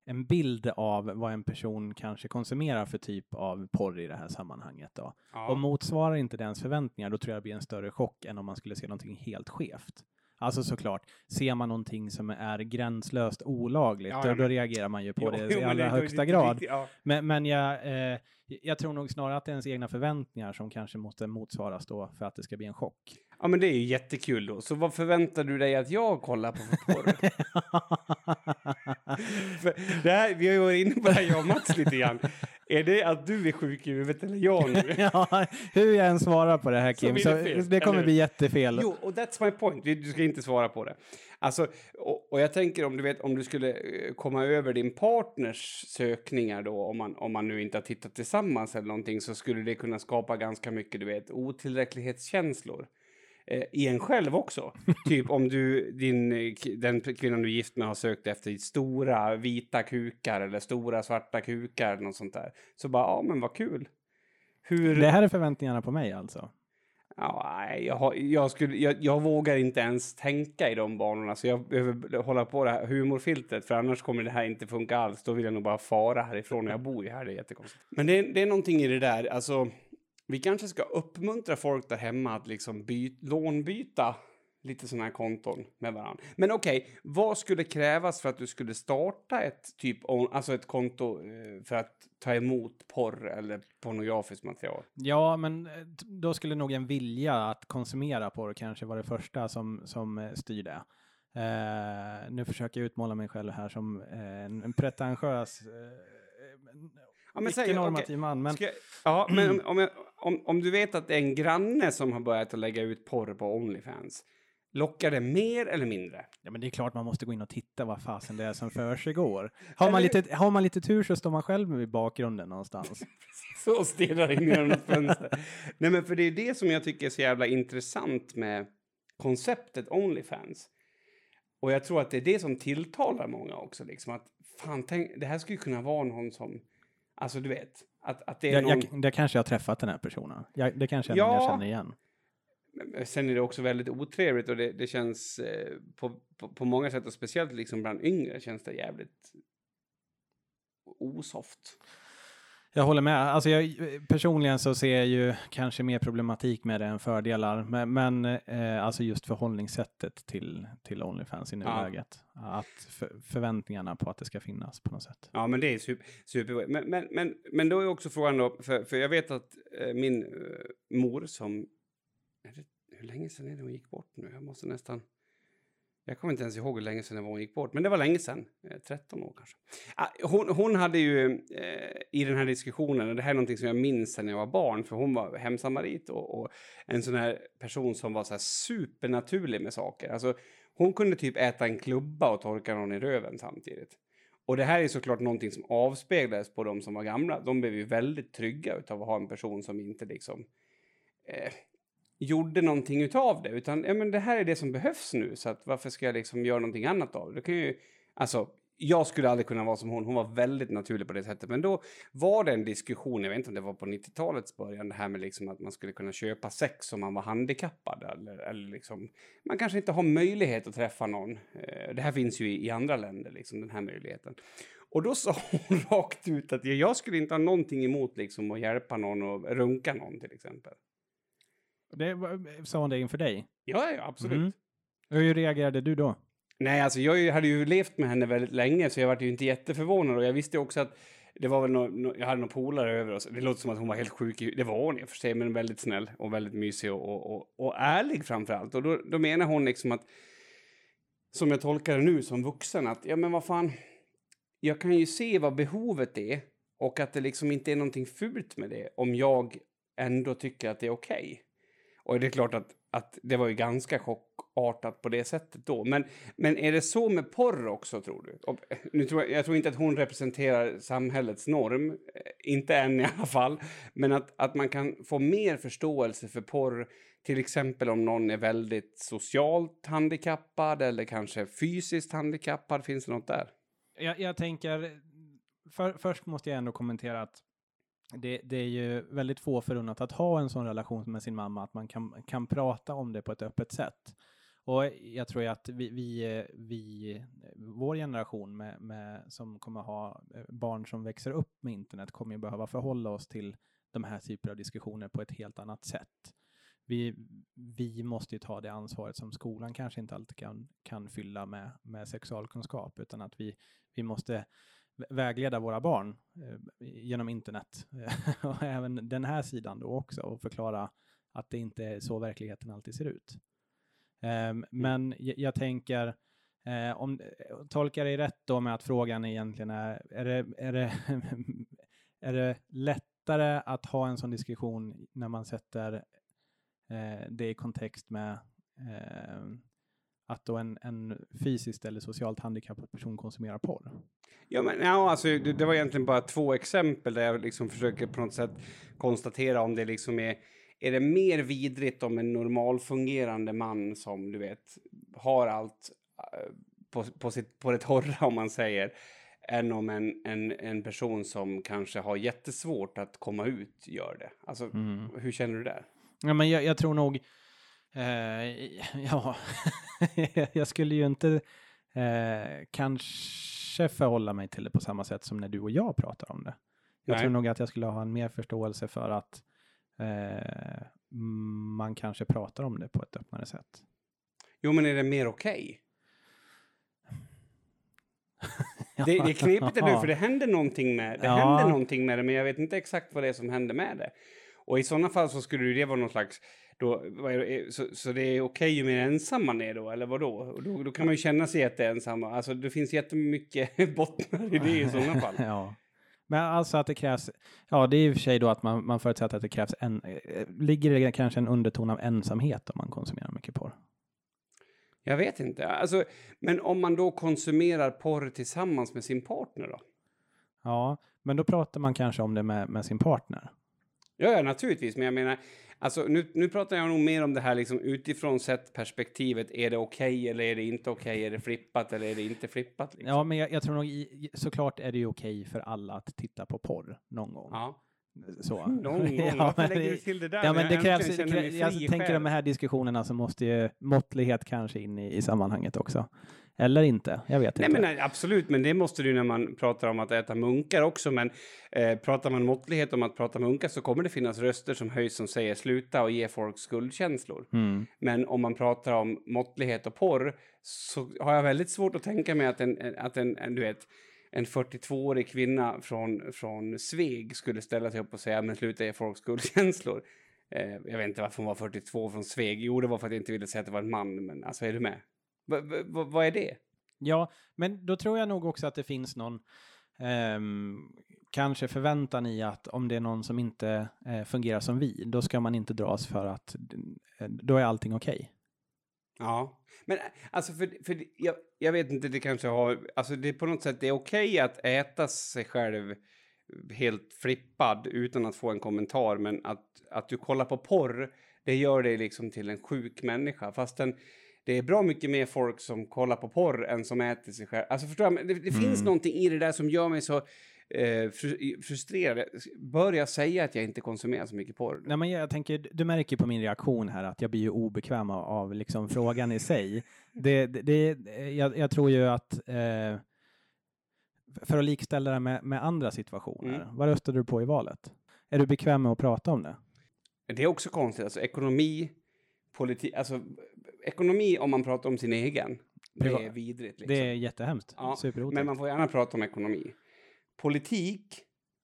en bild av vad en person kanske konsumerar för typ av porr i det här sammanhanget. Då. Ja. Och motsvarar inte dens förväntningar, då tror jag det blir en större chock än om man skulle se någonting helt skevt. Alltså såklart, ser man någonting som är gränslöst olagligt, ja, då, då, reagerar man ju på jo, det jo, i allra det, högsta det, grad. Ja. Men, men jag, eh, jag tror nog snarare att det är ens egna förväntningar som kanske måste motsvaras då för att det ska bli en chock. Ja, men det är ju jättekul då. Så vad förväntar du dig att jag kollar på för porr? det här, vi har ju varit inne på det här, jag och Mats, lite grann. Är det att du är sjuk i huvudet eller jag nu? ja, hur jag än svarar på det här Kim, så, det, så det kommer bli jättefel. Jo, och that's my point. Du ska inte svara på det. Alltså, och, och, jag tänker om du vet, om du skulle eh, komma över din partners sökningar då, om man, om man nu inte har tittat tillsammans eller någonting, så skulle det kunna skapa ganska mycket, du vet, otillräcklighetskänslor eh, i en själv också. typ om du, din, den kvinnan du är gift med har sökt efter stora vita kukar eller stora svarta kukar eller något sånt där. Så bara, ja men vad kul. hur... Det här är förväntningarna på mig alltså. Ja, nej, jag, har, jag, skulle, jag, jag vågar inte ens tänka i de banorna, så jag behöver hålla på det här humorfiltret, för annars kommer det här inte funka alls. Då vill jag nog bara fara härifrån, och jag bor ju här, det är jättekonstigt. Men det, det är någonting i det där, alltså, vi kanske ska uppmuntra folk där hemma att liksom byt, lånbyta lite sådana här konton med varandra. Men okej, okay, vad skulle krävas för att du skulle starta ett typ, alltså ett konto eh, för att ta emot porr eller pornografiskt material? Ja, men eh, då skulle nog en vilja att konsumera porr kanske vara det första som, som eh, styr det. Uh, nu försöker jag utmåla mig själv här som uh, en pretentiös uh, ja, men icke-normativ okay. man. Men... Jag, ja, men om, om, om, om, du vet att det är en granne som har börjat att lägga ut porr på Onlyfans, Lockar det mer eller mindre? Ja, men det är klart man måste gå in och titta vad fasen det är som för sig går. Har man, lite, har man lite tur så står man själv i bakgrunden någonstans. så stirrar in genom ett fönster. Nej, men för det är det som jag tycker är så jävla intressant med konceptet Onlyfans. Och jag tror att det är det som tilltalar många också, liksom att fan, tänk, det här skulle kunna vara någon som, alltså du vet, att, att det är jag, någon... Jag, det kanske jag har träffat den här personen. Jag, det kanske är ja, någon jag känner igen. Sen är det också väldigt otrevligt och det, det känns eh, på, på, på, många sätt och speciellt liksom bland yngre känns det jävligt osoft. Jag håller med. Alltså jag, personligen så ser jag ju kanske mer problematik med det än fördelar. Men, men eh, alltså just förhållningssättet till, till Onlyfans i nuläget. Ja. Att för, förväntningarna på att det ska finnas på något sätt. Ja, men det är super, super men, men, men, men då är också frågan då, för, för jag vet att eh, min eh, mor som det, hur länge sedan är det hon gick bort nu? Jag måste nästan... Jag kommer inte ens ihåg hur länge sedan hon gick bort, men det var länge sedan. Eh, 13 år kanske. Ah, hon, hon hade ju eh, i den här diskussionen, och det här är någonting som jag minns sedan jag var barn, för hon var hemsamarit och, och en sån här person som var så här supernaturlig med saker. Alltså, hon kunde typ äta en klubba och torka någon i röven samtidigt. Och det här är såklart någonting som avspeglades på de som var gamla. De blev ju väldigt trygga av att ha en person som inte liksom eh, gjorde någonting utav det, utan ja, men det här är det som behövs nu, så att varför ska jag liksom göra någonting annat av det? kan ju, alltså, jag skulle aldrig kunna vara som hon, hon var väldigt naturlig på det sättet, men då var det en diskussion, jag vet inte om det var på 90-talets början, det här med liksom att man skulle kunna köpa sex om man var handikappad, eller, eller liksom, man kanske inte har möjlighet att träffa någon. Eh, det här finns ju i, i andra länder, liksom, den här möjligheten. Och då sa hon rakt ut att jag skulle inte ha någonting emot liksom, att hjälpa någon och runka någon till exempel. Det sa hon det inför dig? Ja, ja absolut. Mm. Hur reagerade du då? Nej, alltså jag hade ju levt med henne väldigt länge så jag var ju inte jätteförvånad och jag visste också att det var väl no, no, jag hade några polare över oss. Det låter som att hon var helt sjuk. Det var hon i och för sig, men väldigt snäll och väldigt mysig och, och, och, och ärlig framför allt. Och då, då menar hon liksom att, som jag tolkar det nu som vuxen, att ja men vad fan, jag kan ju se vad behovet är och att det liksom inte är någonting fult med det om jag ändå tycker att det är okej. Okay. Och det är klart att, att det var ju ganska chockartat på det sättet då. Men, men är det så med porr också, tror du? Och, eh, nu tror jag, jag tror inte att hon representerar samhällets norm, eh, inte än i alla fall. Men att, att man kan få mer förståelse för porr, till exempel om någon är väldigt socialt handikappad eller kanske fysiskt handikappad. Finns det något där? Jag, jag tänker, för, först måste jag ändå kommentera att det, det, är ju väldigt få förunnat att ha en sån relation med sin mamma, att man kan, kan prata om det på ett öppet sätt. Och jag tror ju att vi, vi, vi vår generation med, med, som kommer ha eh, barn som växer upp med internet kommer ju behöva förhålla oss till de här typerna av diskussioner på ett helt annat sätt. Vi, vi måste ju ta det ansvaret som skolan kanske inte alltid kan, kan fylla med, med sexualkunskap, utan att vi, vi måste vägleda våra barn eh, genom internet och även den här sidan då också och förklara att det inte är så verkligheten alltid ser ut. Um, men jag, tänker, eh, om tolkar dig rätt då med att frågan egentligen är, är det, är det, är det lättare att ha en sån diskussion när man sätter eh, det i kontext med eh, att då en, en fysiskt eller socialt handikappad person konsumerar porr? Ja, men ja, alltså, det, det, var egentligen bara två exempel där jag liksom försöker på något sätt konstatera om det liksom är är det mer vidrigt om en normalfungerande man som du vet har allt uh, på, på, sitt, på det torra om man säger än om en, en, en person som kanske har jättesvårt att komma ut gör det. Alltså, Mm. hur känner du där? Ja, men jag, jag tror nog, eh, ja, jag skulle ju inte eh, kanske förhålla mig till det på samma sätt som när du och jag pratar om det. Jag Nej. tror nog att jag skulle ha en mer förståelse för att eh, man kanske pratar om det på ett öppnare sätt. Jo, men är det mer okej? Det, det är knepigt nu, för det händer någonting med det. Ja. händer någonting med det, men jag vet inte exakt vad det är som händer med det. Och i sådana fall så skulle det vara någon slags... Då, det, så, så det är okej ju mer ensam man är då, eller vad då? Och då? Då kan man ju känna sig jätteensam. Alltså det finns jättemycket bottnar i det i sådana fall. ja. Men alltså att det krävs, ja det är i och för sig då att man, man förutsätter att det krävs en, eh, ligger det kanske en underton av ensamhet om man konsumerar mycket porr? Jag vet inte. Alltså, men om man då konsumerar porr tillsammans med sin partner då? Ja, men då pratar man kanske om det med, med sin partner. Ja, ja, naturligtvis. Men jag menar, alltså, nu, nu pratar jag nog mer om det här liksom, utifrån sett perspektivet. Är det okej eller är det inte okej? Är det flippat eller är det inte flippat? Liksom? Ja, men jag, jag tror nog i, såklart är det ju okej för alla att titta på porr någon gång. Ja. Så. Någon gång. Ja, men lägger du till det där? Ja, men det krävs, det känner mig krä, jag tänker de här diskussionerna så måste ju måttlighet kanske in i, i sammanhanget också. Eller inte, jag vet Nej, inte. men nej, absolut, men det måste du när man pratar om att äta munkar också. Men eh, pratar man måttlighet om att prata munkar så kommer det finnas röster som höjs som säger sluta och ge folk skuldkänslor. Mm. Men om man pratar om måttlighet och porr så har jag väldigt svårt att tänka mig att en, att en, en du vet, en 42-årig kvinna från, från Sveg skulle ställa sig upp och säga men sluta ge folk skuldkänslor. Eh, jag vet inte varför hon var 42 från Sveg. Jo, det var för att jag inte ville säga att det var en man, men alltså är du med? Va, vad är det? Ja, men då tror jag nog också att det finns någon ehm, kanske förväntan i att om det är någon som inte eh, fungerar som vi, då ska man inte dras för att eh, då är allting okej. Ja, men alltså för, för jag, jag vet inte, det kanske har, alltså det är på något sätt, det är okej att äta sig själv helt flippad utan att få en kommentar, men att, att du kollar på porr, det gör dig liksom till en sjuk människa, fastän det är bra mycket mer folk som kollar på porr än som äter sig själv. Alltså förstår jag, det, det finns Mm. någonting i det där som gör mig så eh, fru- frustrerad. Bör jag säga att jag inte konsumerar så mycket porr? Nej, men jag tänker, du märker på min reaktion här att jag blir ju obekväm av, av liksom frågan i sig. Det, det, det, jag, jag tror ju att eh, för att likställa det med, med andra situationer, Mm. vad röstade du på i valet? Är du bekväm med att prata om det? Det är också konstigt, alltså ekonomi, politik, alltså ekonomi om man pratar om sin egen, det Priva- är vidrigt liksom. Det är jättehemskt. Ja. Men man får gärna prata om ekonomi. Politik,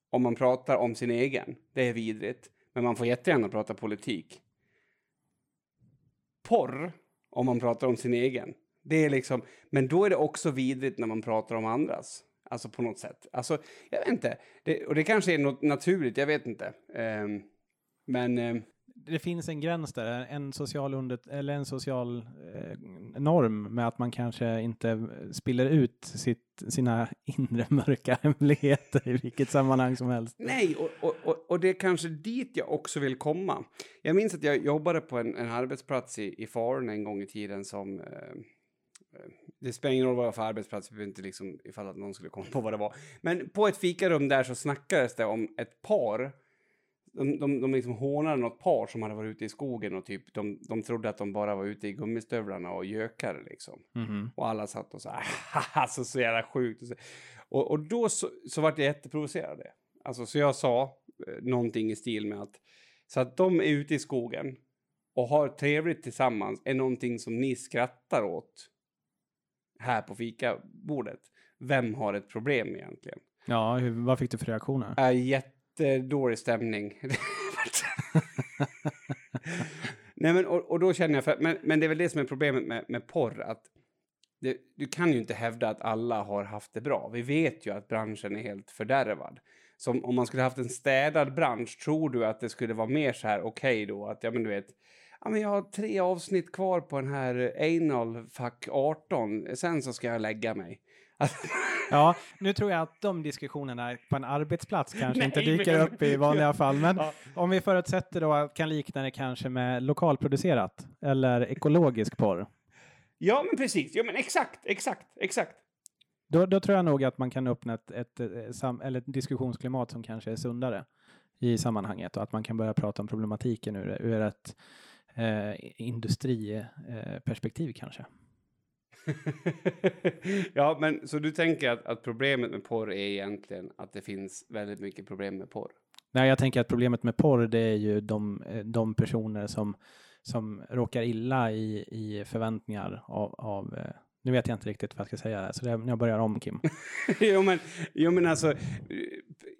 om man pratar om sin egen, det är vidrigt. Men man får jättegärna prata politik. Porr, om man pratar om sin egen, det är liksom, men då är det också vidrigt när man pratar om andras. Alltså på något sätt. Alltså, jag vet inte. Det, och det kanske är något naturligt, jag vet inte. Ehm, men... ehm, det finns en gräns där, en social, under, eller en social eh, norm med att man kanske inte spiller ut sitt, sina inre mörka hemligheter i vilket sammanhang som helst. Nej, och, och, och, och det är kanske dit jag också vill komma. Jag minns att jag jobbade på en, en arbetsplats i, i Falun en gång i tiden som... Eh, eh det spelar ingen roll vad det var för arbetsplats, vi vet inte liksom ifall att någon skulle komma på vad det var. Men på ett fikarum där så snackades det om ett par. De, de, de liksom hånade något par som hade varit ute i skogen och typ de, de trodde att de bara var ute i gummistövlarna och gökade liksom. Och alla satt och så här, alltså så jävla sjukt. Och, så, och, och då så, så vart jag jätteprovocerad. Alltså så jag sa eh, någonting i stil med att så att de är ute i skogen och har trevligt tillsammans är någonting som ni skrattar åt här på fikabordet. Vem har ett problem egentligen? Ja, hur, vad fick du för reaktioner? Är jättedålig stämning. Nej, men, och, och då känner jag, för, men, men det är väl det som är problemet med, med porr, att det, du kan ju inte hävda att alla har haft det bra. Vi vet ju att branschen är helt fördärvad. Så om, om man skulle haft en städad bransch, tror du att det skulle vara mer så här okej då? Att, ja men du vet, ja men jag har tre avsnitt kvar på den här Anal Fuck 18, sen så ska jag lägga mig. Ja, nu tror jag att de diskussionerna på en arbetsplats kanske Nej, inte dyker men- upp i vanliga fall, men Ja. om vi förutsätter då att kan likna det kanske med lokalproducerat eller ekologisk porr. Ja, men precis. Ja, men exakt, exakt, exakt. Då, då tror jag nog att man kan öppna ett, ett, ett, sam, eller ett diskussionsklimat som kanske är sundare i sammanhanget och att man kan börja prata om problematiken ur, ur ett eh, industriperspektiv kanske. ja, men så du tänker att, att problemet med porr är egentligen att det finns väldigt mycket problem med porr? Nej, jag tänker att problemet med porr, det är ju de, eh, de personer som, som råkar illa i, i förväntningar av, av eh, nu vet jag inte riktigt vad jag ska säga, så det, jag börjar om Kim. jo, men, jo, men alltså,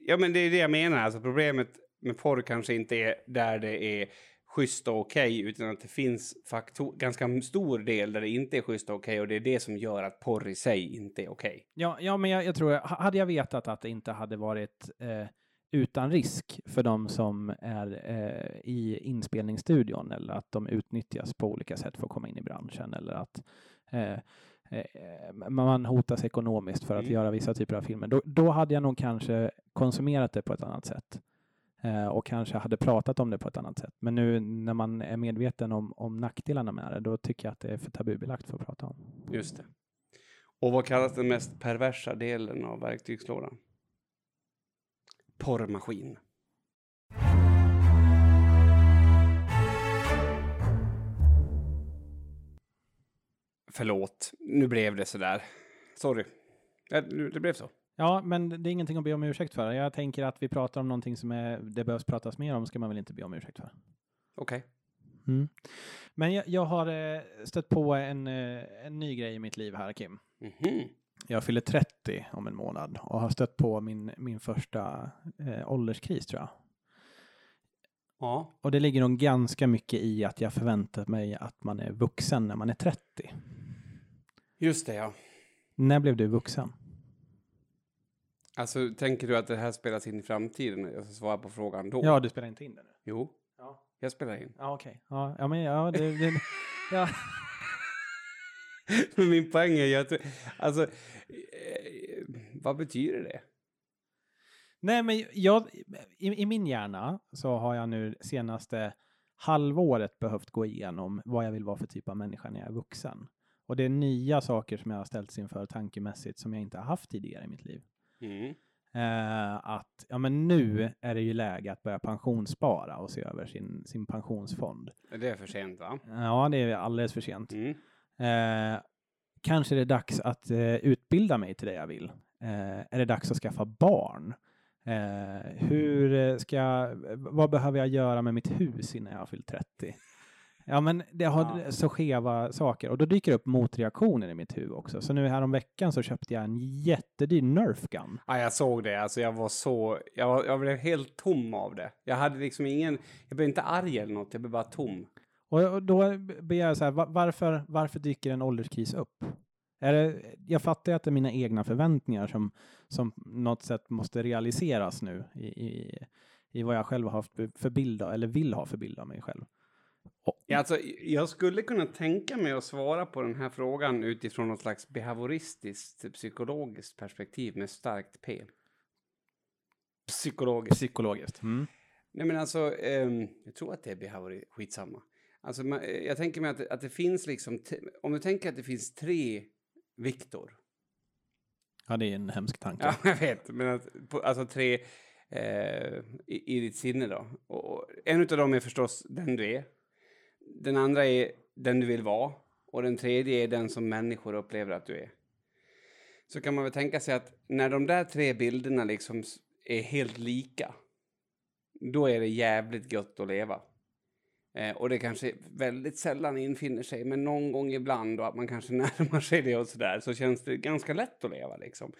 ja, men det är det jag menar. Alltså, problemet med porr kanske inte är där det är schysst och okej, okay, utan att det finns faktor, ganska stor del där det inte är schysst och okej, okay, och det är det som gör att porr i sig inte är okej. Okay. Ja, ja, men jag, jag, tror, hade jag vetat att det inte hade varit eh, utan risk för de som är eh, i inspelningsstudion eller att de utnyttjas på olika sätt för att komma in i branschen eller att eh, eh man hotas ekonomiskt för att mm. göra vissa typer av filmer. Då, då hade jag nog kanske konsumerat det på ett annat sätt Eh, och kanske hade pratat om det på ett annat sätt. Men nu när man är medveten om, om nackdelarna med det, då tycker jag att det är för tabubelagt för att prata om. Just det. Och vad kallas den mest perversa delen av verktygslådan? Porrmaskin. Förlåt, nu blev det så där. Sorry. Det blev så. Ja, men det är ingenting att be om ursäkt för. Jag tänker att vi pratar om någonting som är, det behövs pratas mer om, ska man väl inte be om ursäkt för. Okej. Okay. Mm. Men jag, jag, har eh, stött på en, eh, en ny grej i mitt liv här, Kim. Mm -hmm. Jag fyller 30 om en månad och har stött på min, min första eh, ålderskris, tror jag. Ja. Och det ligger nog ganska mycket i att jag förväntat mig att man är vuxen när man är 30. Just det, ja. När blev du vuxen? Alltså, tänker du att det här spelas in i framtiden? Jag ska svara på frågan då. Ja, du spelar inte in det nu? Jo. Ja. Jag spelar in. Ja, okej. Okay. Ja, ja, men ja, det... det ja. men min poäng är ju att, alltså, eh, vad betyder det? Nej, men jag, i, i, min hjärna så har jag nu senaste halvåret behövt gå igenom vad jag vill vara för typ av människa när jag är vuxen. Och det är nya saker som jag har ställts inför tankemässigt som jag inte har haft tidigare i mitt liv. Mm. Uh, att ja, men nu är det ju läge att börja pensionsspara och se över sin, sin pensionsfond. Det är för sent va? Ja, det är alldeles för sent. Mm. Uh, kanske är det dags att uh, utbilda mig till det jag vill. är det dags att skaffa barn? hur ska jag, vad behöver jag göra med mitt hus innan jag har fyllt 30? Ja, men det har ja. så skeva saker och då dyker det upp motreaktioner i mitt huvud också. Så nu här veckan så köpte jag en jättedyr Nerf gun. Ja, jag såg det. Alltså jag var så, jag, var, jag blev helt tom av det. Jag hade liksom ingen, jag blev inte arg eller något, jag blev bara tom. Och, då blir jag så här, varför, varför dyker en ålderskris upp? Är det, jag fattar att det är mina egna förväntningar som, som något sätt måste realiseras nu i, i, i vad jag själv har haft för bild, eller vill ha för bild av mig själv. Ja, alltså, jag skulle kunna tänka mig att svara på den här frågan utifrån något slags behavioristiskt psykologiskt perspektiv med starkt P. Psykologiskt. Psykologiskt. Mm. Nej, men alltså, um, jag tror att det är behavioristiskt. Skitsamma. Alltså, man, jag tänker mig att, att det finns liksom, om du tänker att det finns tre Viktor. Ja, det är en hemsk tanke. Ja, jag vet. Men att, alltså tre eh, i, i ditt sinne då. Och en av dem är förstås den du är. Den andra är den du vill vara. Och den tredje är den som människor upplever att du är. Så kan man väl tänka sig att när de där tre bilderna liksom är helt lika, då är det jävligt gött att leva. Eh, och det kanske väldigt sällan infinner sig, men någon gång ibland och att man kanske närmar sig det och sådär, så känns det ganska lätt att leva liksom.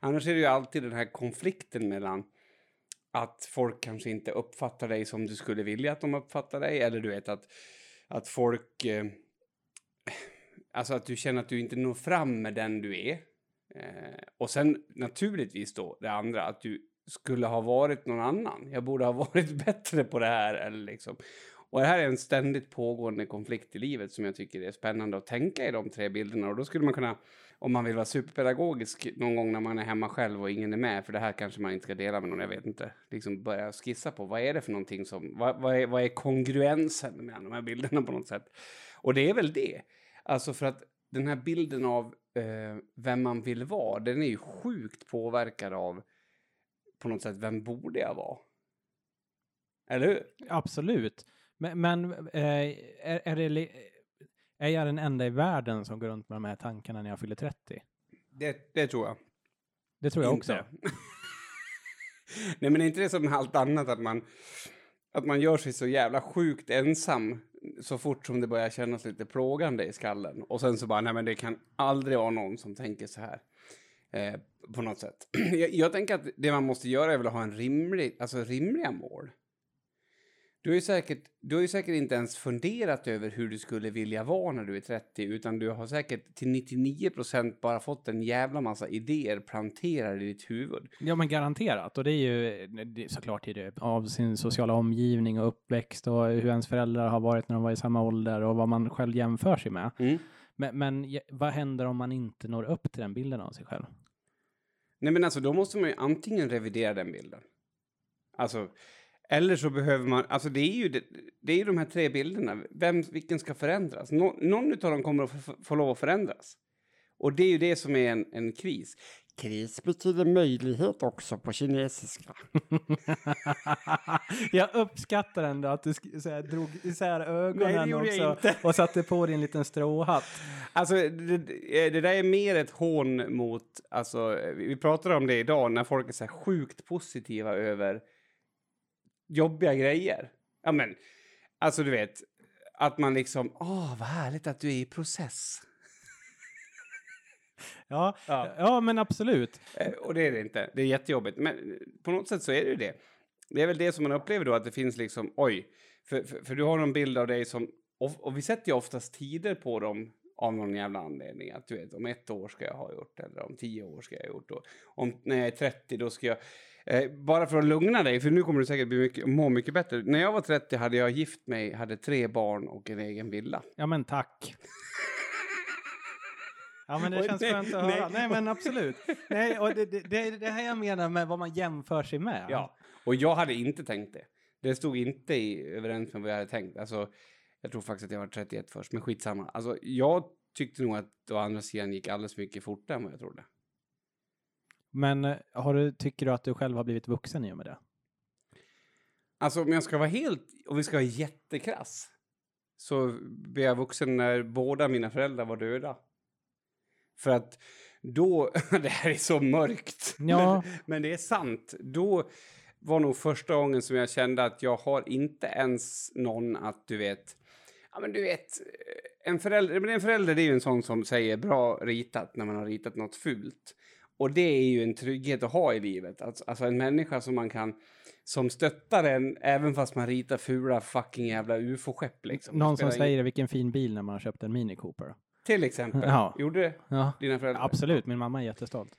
Annars är det ju alltid den här konflikten mellan att folk kanske inte uppfattar dig som du skulle vilja att de uppfattar dig, eller du vet att att folk... Eh, alltså att du känner att du inte når fram med den du är. Eh, och sen naturligtvis då det andra, att du skulle ha varit någon annan. Jag borde ha varit bättre på det här. Eller liksom. Och det här är en ständigt pågående konflikt i livet som jag tycker är spännande att tänka i de tre bilderna. Och då skulle man kunna, om man vill vara superpedagogisk någon gång när man är hemma själv och ingen är med, för det här kanske man inte ska dela med någon, jag vet inte, liksom börja skissa på vad är det för någonting som, vad, vad, är, vad är kongruensen med de här bilderna på något sätt? Och det är väl det. Alltså för att den här bilden av eh, vem man vill vara, den är ju sjukt påverkad av på något sätt, vem borde jag vara? Eller hur? Absolut. Men, men eh, är, är, det, är jag den enda i världen som går runt med de här tankarna när jag fyller 30? Det, det tror jag. Det tror jag Inte. också. Nej, men är inte det som med allt annat att man, att man gör sig så jävla sjukt ensam så fort som det börjar kännas lite plågande i skallen. Och sen så bara, nej men det kan aldrig vara någon som tänker så här. Eh, på något sätt. jag, jag tänker att det man måste göra är väl att ha en rimlig, alltså rimliga mål. Du har, ju säkert, du har ju säkert inte ens funderat över hur du skulle vilja vara när du är 30, utan du har säkert till 99 procent bara fått en jävla massa idéer planterade i ditt huvud. Ja, men garanterat. Och det är ju det, är såklart är det av sin sociala omgivning och uppväxt och hur ens föräldrar har varit när de var i samma ålder och vad man själv jämför sig med. Mm. Men, men vad händer om man inte når upp till den bilden av sig själv? Nej men alltså då måste man ju antingen revidera den bilden. Alltså, eller så behöver man, alltså det är ju, det, det är ju de här tre bilderna. Vem, vilken ska förändras? Nå, någon av dem kommer att få, få lov att förändras. Och det är ju det som är en, en kris. Kris betyder möjlighet också på kinesiska. jag uppskattar ändå att du så här, drog isär ögonen Nej, också och satte på din liten stråhatt. Alltså det, det där är mer ett hån mot, alltså vi vi pratade om det idag, när folk är så här sjukt positiva över jobbiga grejer. Ja men, alltså du vet, att man liksom, åh vad härligt att du är i process. Ja, Ja. ja. men absolut. Eh, Och det är det inte, det är jättejobbigt. Men eh, på något sätt så är det ju det. Det är väl det som man upplever då, att det finns liksom, oj, för, för, för du har någon bild av dig som, och, och vi sätter ju oftast tider på dem av någon jävla anledning. Att du vet, om ett år ska jag ha gjort, eller om tio år ska jag ha gjort. Och om, när jag är 30 då ska jag... Eh, bara för att lugna dig, för nu kommer du säkert bli mycket, må mycket bättre. När jag var 30 hade jag gift mig, hade tre barn och en egen villa. Ja, men tack. Ja, men det känns nej, skönt att nej. höra. Nej, men absolut. Nej, och det, det, det är det här jag menar med vad man jämför sig med. Ja, och jag hade inte tänkt det. Det stod inte i överens med vad jag hade tänkt. Alltså, jag tror faktiskt att jag var 31 först, men skitsamma. Alltså, jag tyckte nog att å andra sidan gick alldeles mycket fortare än vad jag trodde. Men eh, har du, tycker du att du själv har blivit vuxen i och med det? Alltså, om jag ska vara helt, och vi ska vara jättekrass, så blev jag vuxen när båda mina föräldrar var döda. För att då, det här är så mörkt, Ja. men, men det är sant. Då var nog första gången som jag kände att jag har inte ens någon att, du vet, ja men du vet, en förälder, men en förälder det är ju en sån som säger bra ritat när man har ritat något fult. Och det är ju en trygghet att ha i livet. Alltså, alltså en människa som man kan, som stöttar en även fast man ritar fula fucking jävla ufo-skepp liksom. Någon som säger vilken fin bil när man har köpt en Mini Cooper. Till exempel. Ja. Gjorde Ja, dina föräldrar? absolut. Min mamma är jättestolt.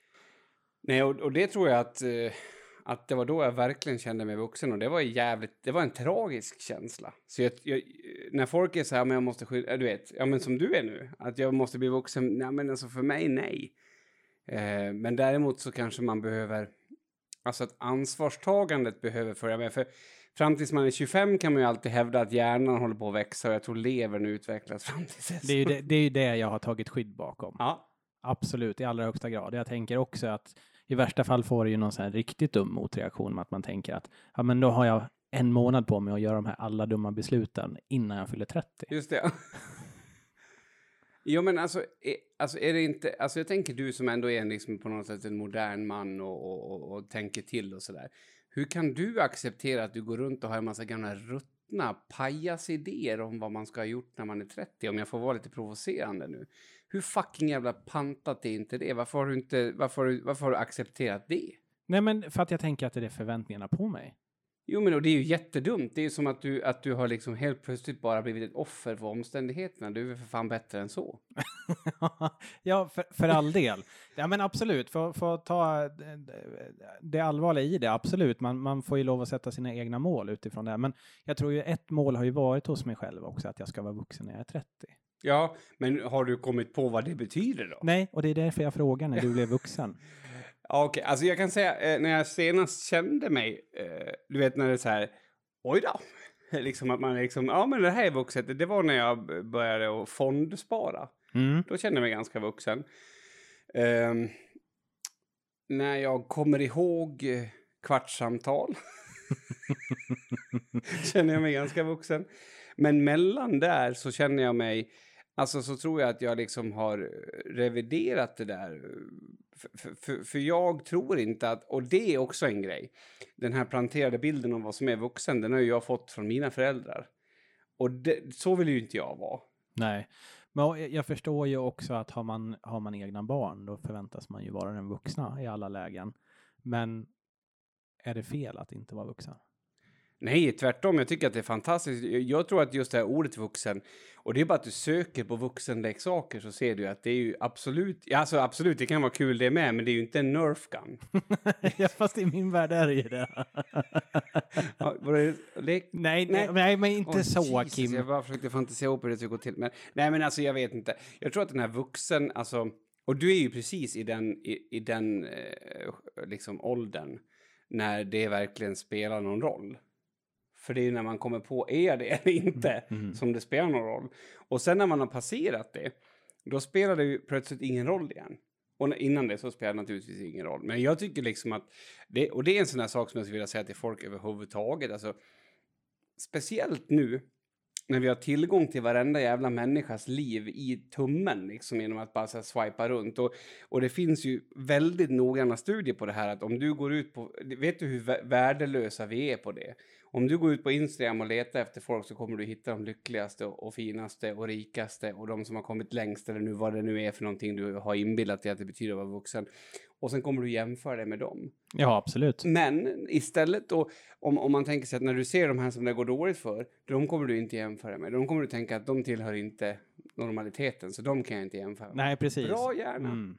Nej, och, och det tror jag att, eh, att det var då jag verkligen kände mig vuxen och det var jävligt, det var en tragisk känsla. Så jag, jag, när folk är så här, men jag måste skydda, du vet, ja men som du är nu, att jag måste bli vuxen, nej men alltså för mig, nej. Eh, men däremot så kanske man behöver, alltså att ansvarstagandet behöver följa med. För fram tills man är 25 kan man ju alltid hävda att hjärnan håller på att växa och jag tror levern utvecklas fram till dess. Det är ju det, det, är det jag har tagit skydd bakom. Ja, Absolut, i allra högsta grad. Jag tänker också att i värsta fall får det ju någon sån här riktigt dum motreaktion med att man tänker att ja, men då har jag en månad på mig att göra de här alla dumma besluten innan jag fyller 30. Just det. Jo, men alltså är, alltså är det inte... Alltså jag tänker du som ändå är en, liksom på något sätt en modern man och, och, och, och tänker till och sådär. Hur kan du acceptera att du går runt och har en massa gamla ruttna pajasidéer om vad man ska ha gjort när man är 30? Om jag får vara lite provocerande nu. Hur fucking jävla pantat är inte det? Varför har du inte... Varför, varför har du accepterat det? Nej, men för att jag tänker att det är förväntningarna på mig. Jo, men och det är ju jättedumt. Det är ju som att du, att du har liksom helt plötsligt bara blivit ett offer för omständigheterna. Du är för fan bättre än så. ja, för, för all del. Ja, men absolut. För, för att ta det, det allvarliga i det, absolut. Man, man får ju lov att sätta sina egna mål utifrån det. Men jag tror ju ett mål har ju varit hos mig själv också, att jag ska vara vuxen när jag är 30. Ja, men har du kommit på vad det betyder då? Nej, och det är därför jag frågar när du blev vuxen. Ja, Okej, alltså jag kan säga eh, när jag senast kände mig, eh, du vet när det är så här, oj då. Liksom att man liksom, ja men det här är vuxet. Det var när jag började att fondspara. Mm. Då kände jag mig ganska vuxen. Ehm, när jag kommer ihåg eh, kvartssamtal känner jag mig ganska vuxen. Men mellan där så känner jag mig, alltså så tror jag att jag liksom har eh, reviderat det där. För, för, för jag tror inte att, och det är också en grej, den här planterade bilden av vad som är vuxen, den har ju jag fått från mina föräldrar. Och det, så vill ju inte jag vara. Nej, men jag- jag förstår ju också att har man, har man egna barn då förväntas man ju vara den vuxna i alla lägen. Men är det fel att inte vara vuxen? Nej, tvärtom. Jag tycker att det är fantastiskt. Jag- tror att just det här ordet vuxen, och det är bara att du söker på vuxenleksaker så ser du att det är ju absolut, ja, alltså absolut, det kan vara kul det med, men det är ju inte en Nerf gun. ja, fast i min värld är det ju det. Ja, det nej, Nej. nej, nej, men inte Åh, så Jesus, Kim. Jag bara försökte fantisera ihop hur det ska gå till. Men, nej, men alltså jag vet inte. Jag tror att den här vuxen, alltså, och du är ju precis i den, i, i den eh, liksom åldern när det verkligen spelar någon roll. För det är ju när man kommer på, är det eller inte, Mm. som det spelar någon roll. Och sen när man har passerat det, då spelar det ju plötsligt ingen roll igen. Och innan det så spelar det naturligtvis ingen roll. Men jag tycker liksom att, det, och det är en sån här sak som jag skulle vilja säga till folk överhuvudtaget, alltså speciellt nu när vi har tillgång till varenda jävla människas liv i tummen liksom genom att bara så här, swipa runt. Och, och det finns ju väldigt noggranna studier på det här att om du går ut på, vet du hur vä- värdelösa vi är på det? Om du går ut på Instagram och letar efter folk så kommer du hitta de lyckligaste och, finaste och rikaste och de som har kommit längst eller nu vad det nu är för någonting du har inbillat dig att det betyder att vara vuxen. Och sen kommer du jämföra det med dem. Ja, absolut. Men istället då, om, om man tänker sig att när du ser de här som det går dåligt för, de kommer du inte jämföra med. De kommer du tänka att de tillhör inte normaliteten, så de kan jag inte jämföra med. Nej, precis. Bra hjärna. Mm.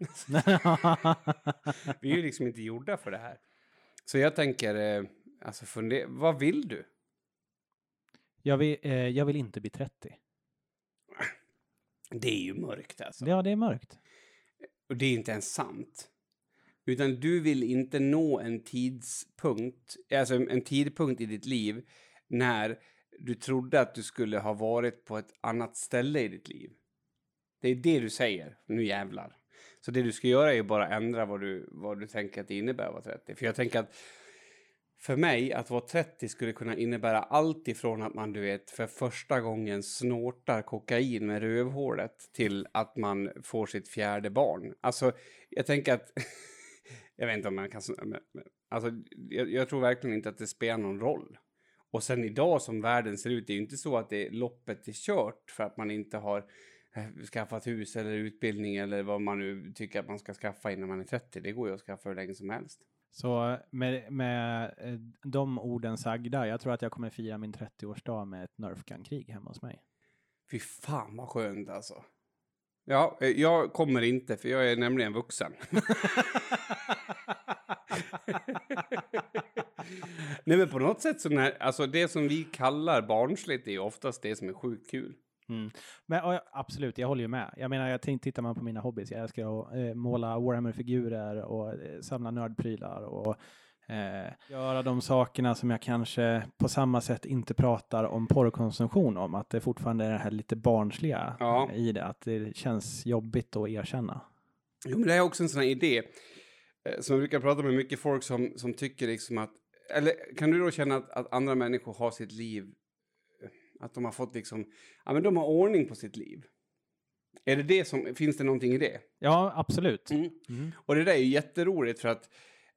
Vi är ju liksom inte gjorda för det här. Så jag tänker, eh, alltså funder, vad vill du? jag, vill, eh, jag vill inte bli 30. Det är ju mörkt alltså. Ja, det är mörkt. Och det är inte ens sant. Utan du vill inte nå en tidspunkt, alltså en, tidpunkt i ditt liv när du trodde att du skulle ha varit på ett annat ställe i ditt liv. Det är det du säger. Nu jävlar. Så det du ska göra är ju bara ändra vad du, vad du tänker att det innebär att vara 30. För jag tänker att för mig, att vara 30 skulle kunna innebära allt ifrån att man, du vet, för första gången snortar kokain med rövhålet till att man får sitt fjärde barn. Alltså, jag tänker att... jag vet inte om man kan... Alltså, jag, jag tror verkligen inte att det spelar någon roll. Och sen idag som världen ser ut, det är ju inte så att det, loppet är kört för att man inte har eh, skaffat hus eller utbildning eller vad man nu tycker att man ska skaffa innan man är 30. Det går ju att skaffa hur länge som helst. Så med, med eh, de orden sagda, jag tror att jag kommer fira min 30-årsdag med ett Nerf Gun-krig hemma hos mig. Fy fan vad skönt alltså. Ja, eh, jag kommer inte för jag är nämligen vuxen. Nej men på något sätt så när, alltså det som vi kallar barnsligt är ju oftast det som är sjukt kul. Mm. Men absolut, jag håller ju med. Jag menar, jag tittar man på mina hobbys, jag älskar att eh, måla Warhammer-figurer och eh, samla nördprylar och eh, göra de sakerna som jag kanske på samma sätt inte pratar om porrkonsumtion om, att det fortfarande är det här lite barnsliga Ja. i det, att det känns jobbigt att erkänna. Jo men det är också en sån här idé eh, som jag brukar prata med mycket folk som, som tycker liksom att, eller kan du då känna att, att andra människor har sitt liv, att de har fått liksom, ja men de har ordning på sitt liv. Är det det som, finns det någonting i det? Ja, absolut. Mm. Mm. Och det där är ju jätteroligt för att,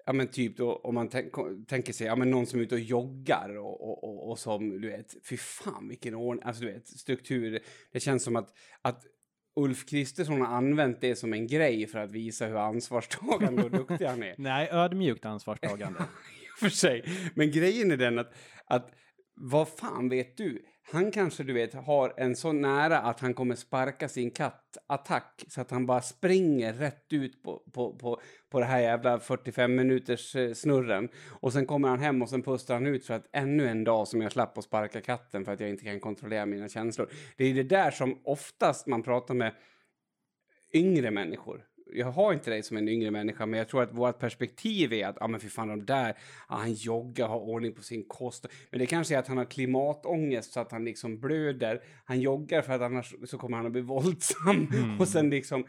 ja men typ då om man tänk, tänker sig, ja men någon som är ute och joggar och, och, och, och som, du vet, fy fan vilken ordning, alltså du vet, struktur. Det känns som att, att Ulf Kristersson har använt det som en grej för att visa hur ansvarstagande och duktig han är. Nej, ödmjukt ansvarstagande. för sig. Men grejen är den att, att vad fan vet du? Han kanske du vet har en så nära att han kommer sparka sin katt attack så att han bara springer rätt ut på, på, på, på det här jävla 45 minuters eh, snurren. Och sen kommer han hem och sen pustar han ut för att ännu en dag som jag slapp att sparka katten för att jag inte kan kontrollera mina känslor. Det är det där som oftast man pratar med yngre människor. Jag har inte dig som en yngre människa, men jag tror att vårt perspektiv är att, ja ah, men för fan de där, ah, han joggar, har ordning på sin kost. Men det kanske är att han har klimatångest så att han liksom blöder. Han joggar för att annars så kommer han att bli våldsam. Mm. Och sen liksom,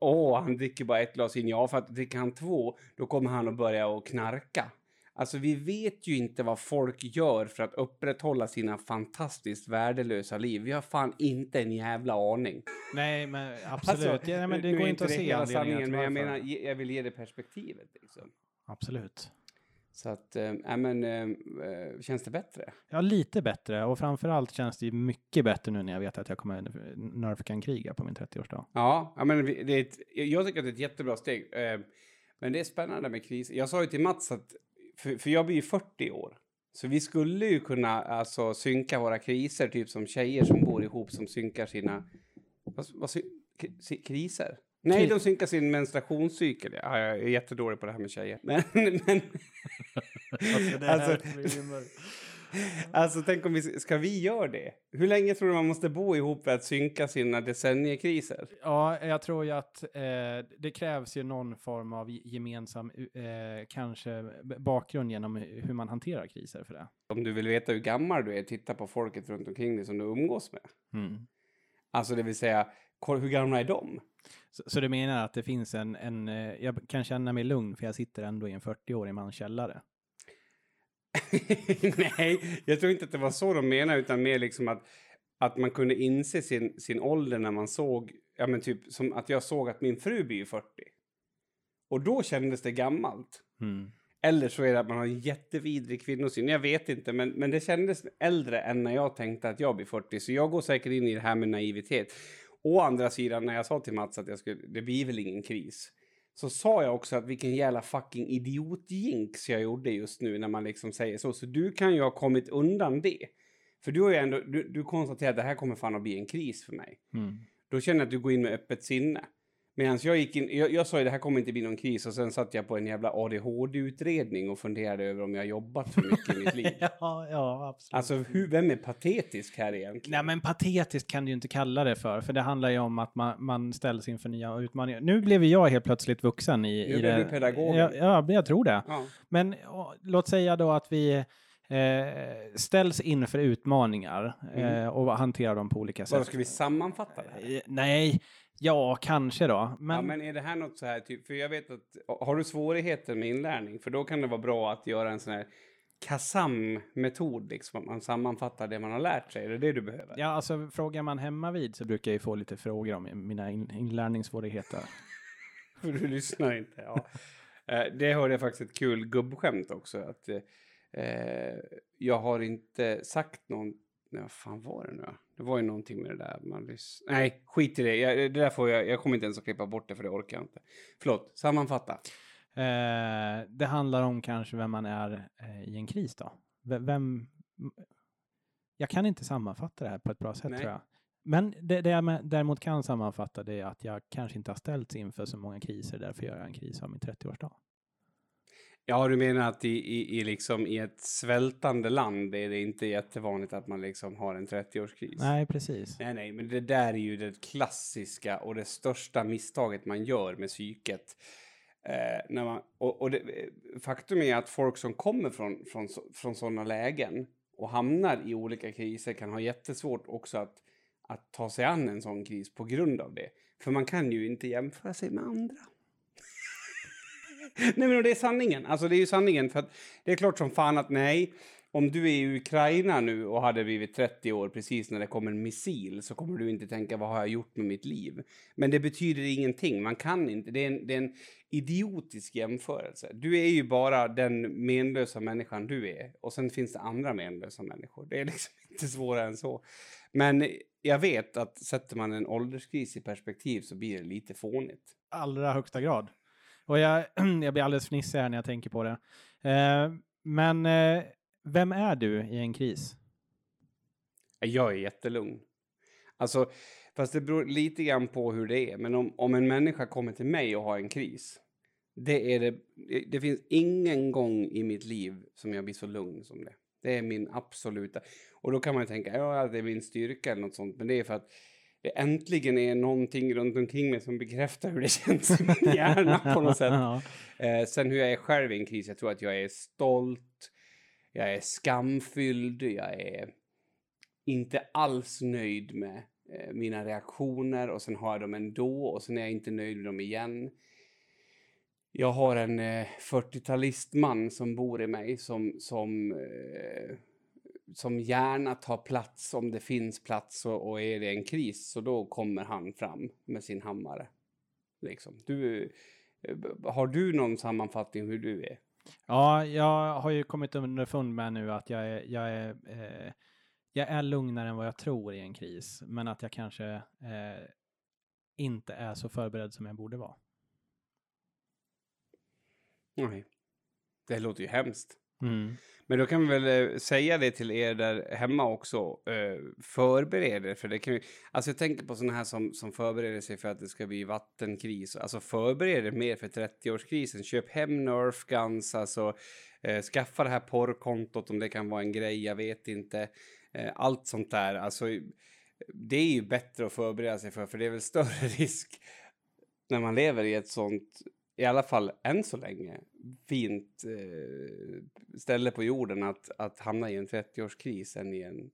Åh, han dricker bara ett glas in. Ja, för att dricker han två, då kommer han att börja och knarka. Alltså, vi vet ju inte vad folk gör för att upprätthålla sina fantastiskt värdelösa liv. Vi har fan inte en jävla aning. Nej, men absolut. Alltså, ja, men det går inte att se hela sanningen, men jag menar, jag vill ge det perspektivet. Liksom. Absolut. Så att, äh, men, äh, känns det bättre? Ja, lite bättre. Och framförallt känns det mycket bättre nu när jag vet att jag kommer Nerf-kan-kriga på min 30-årsdag. Ja, ja men det är ett, jag tycker att det är ett jättebra steg. Eh, Men det är spännande med kris. Jag sa ju till Mats att, för, för jag blir ju 40 år. Så vi skulle ju kunna alltså synka våra kriser, typ som tjejer som bor ihop som synkar sina... Vad, vad, kriser? Nej, de synkar sin menstruationscykel. Ja, jag är jättedålig på det här med tjejer. Men, men, alltså, alltså, tänk om vi... Ska vi göra det? Hur länge tror du man måste bo ihop för att synka sina decenniekriser? Ja, jag tror ju att eh, det krävs ju någon form av gemensam, eh, kanske bakgrund genom hur man hanterar kriser för det. Om du vill veta hur gammal du är, titta på folket runt omkring dig som du umgås med. Alltså det vill säga, hur gamla är de? Så, så du menar att det finns en, en eh, jag kan känna mig lugn för jag sitter ändå i en 40-årig mans källare? Nej, jag tror inte att det var så de menade, utan mer liksom att, att man kunde inse sin, sin ålder när man såg, ja men typ som att jag såg att min fru blir 40. Och då kändes det gammalt. Mm. Eller så är det att man har en jättevidrig kvinnosyn. Jag vet inte, men, men det kändes äldre än när jag tänkte att jag blir 40. Så jag går säkert in i det här med naivitet. Å andra sidan, när jag sa till Mats att jag skulle, det blir väl ingen kris. Så sa jag också att vilken jävla fucking idiotjinx jag gjorde just nu när man liksom säger så. Så du kan ju ha kommit undan det. För du har ju ändå, du, du konstaterar att det här kommer fan att bli en kris för mig. Mm. Då känner jag att du går in med öppet sinne. Medan jag gick in, jag, jag sa ju det här kommer inte bli någon kris och sen satt jag på en jävla ADHD-utredning och funderade över om jag jobbat för mycket i mitt liv. ja, ja, absolut. Alltså hur, vem är patetisk här egentligen? Nej, men patetiskt kan du ju inte kalla det för, för det handlar ju om att man, man ställs inför nya utmaningar. Nu blev jag helt plötsligt vuxen i, Nu i blev det. du pedagogen. Ja, ja, jag tror det. Ja. Men å, låt säga då att vi eh, ställs inför utmaningar eh, och hanterar dem på olika Bara sätt. ska vi sammanfatta det? Eh, Nej, ja, kanske då. Men, ja, men är det här något så här, typ, för jag vet att, har du svårigheter med inlärning? För då kan det vara bra att göra en sån här KASAM-metod, liksom, att man sammanfattar det man har lärt sig. Är det det du behöver? ja, alltså frågar man hemma vid så brukar jag ju få lite frågor om mina in, inlärningssvårigheter. För du lyssnar inte. Ja. Eh, det hörde jag faktiskt ett kul gubbskämt också. Att, eh, jag har inte sagt någon... Nej, vad fan var det nu? Det var ju någonting med det där. Man lys- Nej, skit i det. Jag, det där får jag, jag kommer inte ens att klippa bort det för det orkar jag inte. Förlåt, sammanfatta. Eh, det handlar om kanske vem man är eh, i en kris då. V- Vem... Jag kan inte sammanfatta det här på ett bra sätt Nej. tror jag. Men det, det jag med- däremot kan sammanfatta det är att jag kanske inte har ställts inför så många kriser, därför gör jag en kris av min 30-årsdag. Ja, du menar att i, i, i, liksom, i ett svältande land är det inte jättevanligt att man liksom har en 30-årskris? Nej, precis. Nej, nej, men det där är ju det klassiska och det största misstaget man gör med psyket. Eh, när man, och och det, faktum är att folk som kommer från, från, från sådana lägen och hamnar i olika kriser kan ha jättesvårt också att, att ta sig an en sån kris på grund av det. För man kan ju inte jämföra sig med andra. nej, men det är sanningen. Alltså det är ju sanningen. För att det är klart som fan att nej, om du är i Ukraina nu och hade blivit 30 år precis när det kom en missil så kommer du inte tänka vad har jag gjort med mitt liv? Men det betyder ingenting. Man kan inte. Det är en, det är en idiotisk jämförelse. Du är ju bara den menlösa människan du är och sen finns det andra menlösa människor. Det är liksom inte svårare än så. Men jag vet att sätter man en ålderskris i perspektiv så blir det lite fånigt. Allra högsta grad. Och jag, jag blir alldeles fnissig här när jag tänker på det. Eh, men eh, vem är du i en kris? Jag är jättelugn. Alltså, fast det beror lite grann på hur det är. Men om, om en människa kommer till mig och har en kris. Det, är det, det finns ingen gång i mitt liv som jag blir så lugn som det. Det är min absoluta... Och då kan man ju tänka, ja, det är min styrka eller något sånt. Men det är för att det äntligen är någonting runt omkring mig som bekräftar hur det känns i min hjärna på något sätt. Ja. Eh, sen hur jag är själv i en kris, jag tror att jag är stolt, jag är skamfylld, jag är inte alls nöjd med eh, mina reaktioner och sen har jag dem ändå och sen är jag inte nöjd med dem igen. Jag har en eh, 40-talistman som bor i mig som, som, eh, som gärna tar plats om det finns plats och, och är det en kris så då kommer han fram med sin hammare. Liksom. Du, eh, har du någon sammanfattning hur du är? Ja, jag har ju kommit underfund med nu att jag är, jag är, eh, jag är lugnare än vad jag tror i en kris, men att jag kanske eh, inte är så förberedd som jag borde vara. Nej. Det låter ju hemskt. Mm. Men då kan vi väl eh, säga det till er där hemma också. Eh, förbered er för det. Kan ju, alltså jag tänker på sådana här som, som förbereder sig för att det ska bli vattenkris. Alltså förbered er mer för 30-årskrisen. Köp hem Nerf Guns. Alltså eh, skaffa det här porrkontot om det kan vara en grej. Jag vet inte. Eh, allt sånt där. Alltså det är ju bättre att förbereda sig för. För det är väl större risk när man lever i ett sånt i alla fall än så länge, fint eh, ställe på jorden att, att hamna i en 30-årskris än i en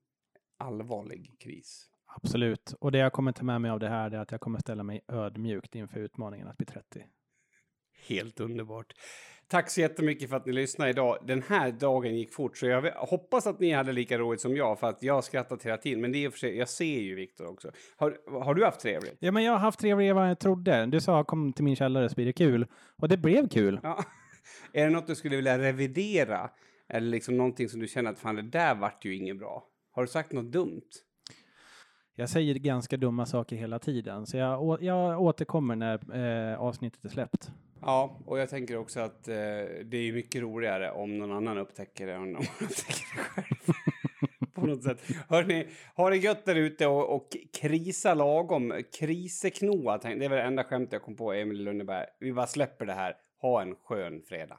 allvarlig kris. Absolut. Och det jag kommer ta med mig av det här är att jag kommer ställa mig ödmjukt inför utmaningen att bli 30. Helt underbart. Tack så jättemycket för att ni lyssnade idag. Den här dagen gick fort, så jag hoppas att ni hade lika roligt som jag, för att jag skrattat hela tiden. Men det är för sig, jag ser ju Viktor också. Har, har du haft trevligt? Ja, men jag har haft trevligare än vad jag trodde. Du sa kom till min källare så blir det kul. Och det blev kul. Ja. Är det något du skulle vilja revidera? Eller liksom någonting som du känner att fan, det där vart ju inget bra. Har du sagt något dumt? Jag säger ganska dumma saker hela tiden, så jag, jag återkommer när eh, avsnittet är släppt. Ja, och jag tänker också att eh, det är mycket roligare om någon annan upptäcker det än om man upptäcker det själv. På något sätt. Hörrni, ha det gött där ute och, och krisa lagom. Kriseknoa, det är väl det enda skämt jag kom på, Emil Lönneberg. Vi bara släpper det här. Ha en skön fredag.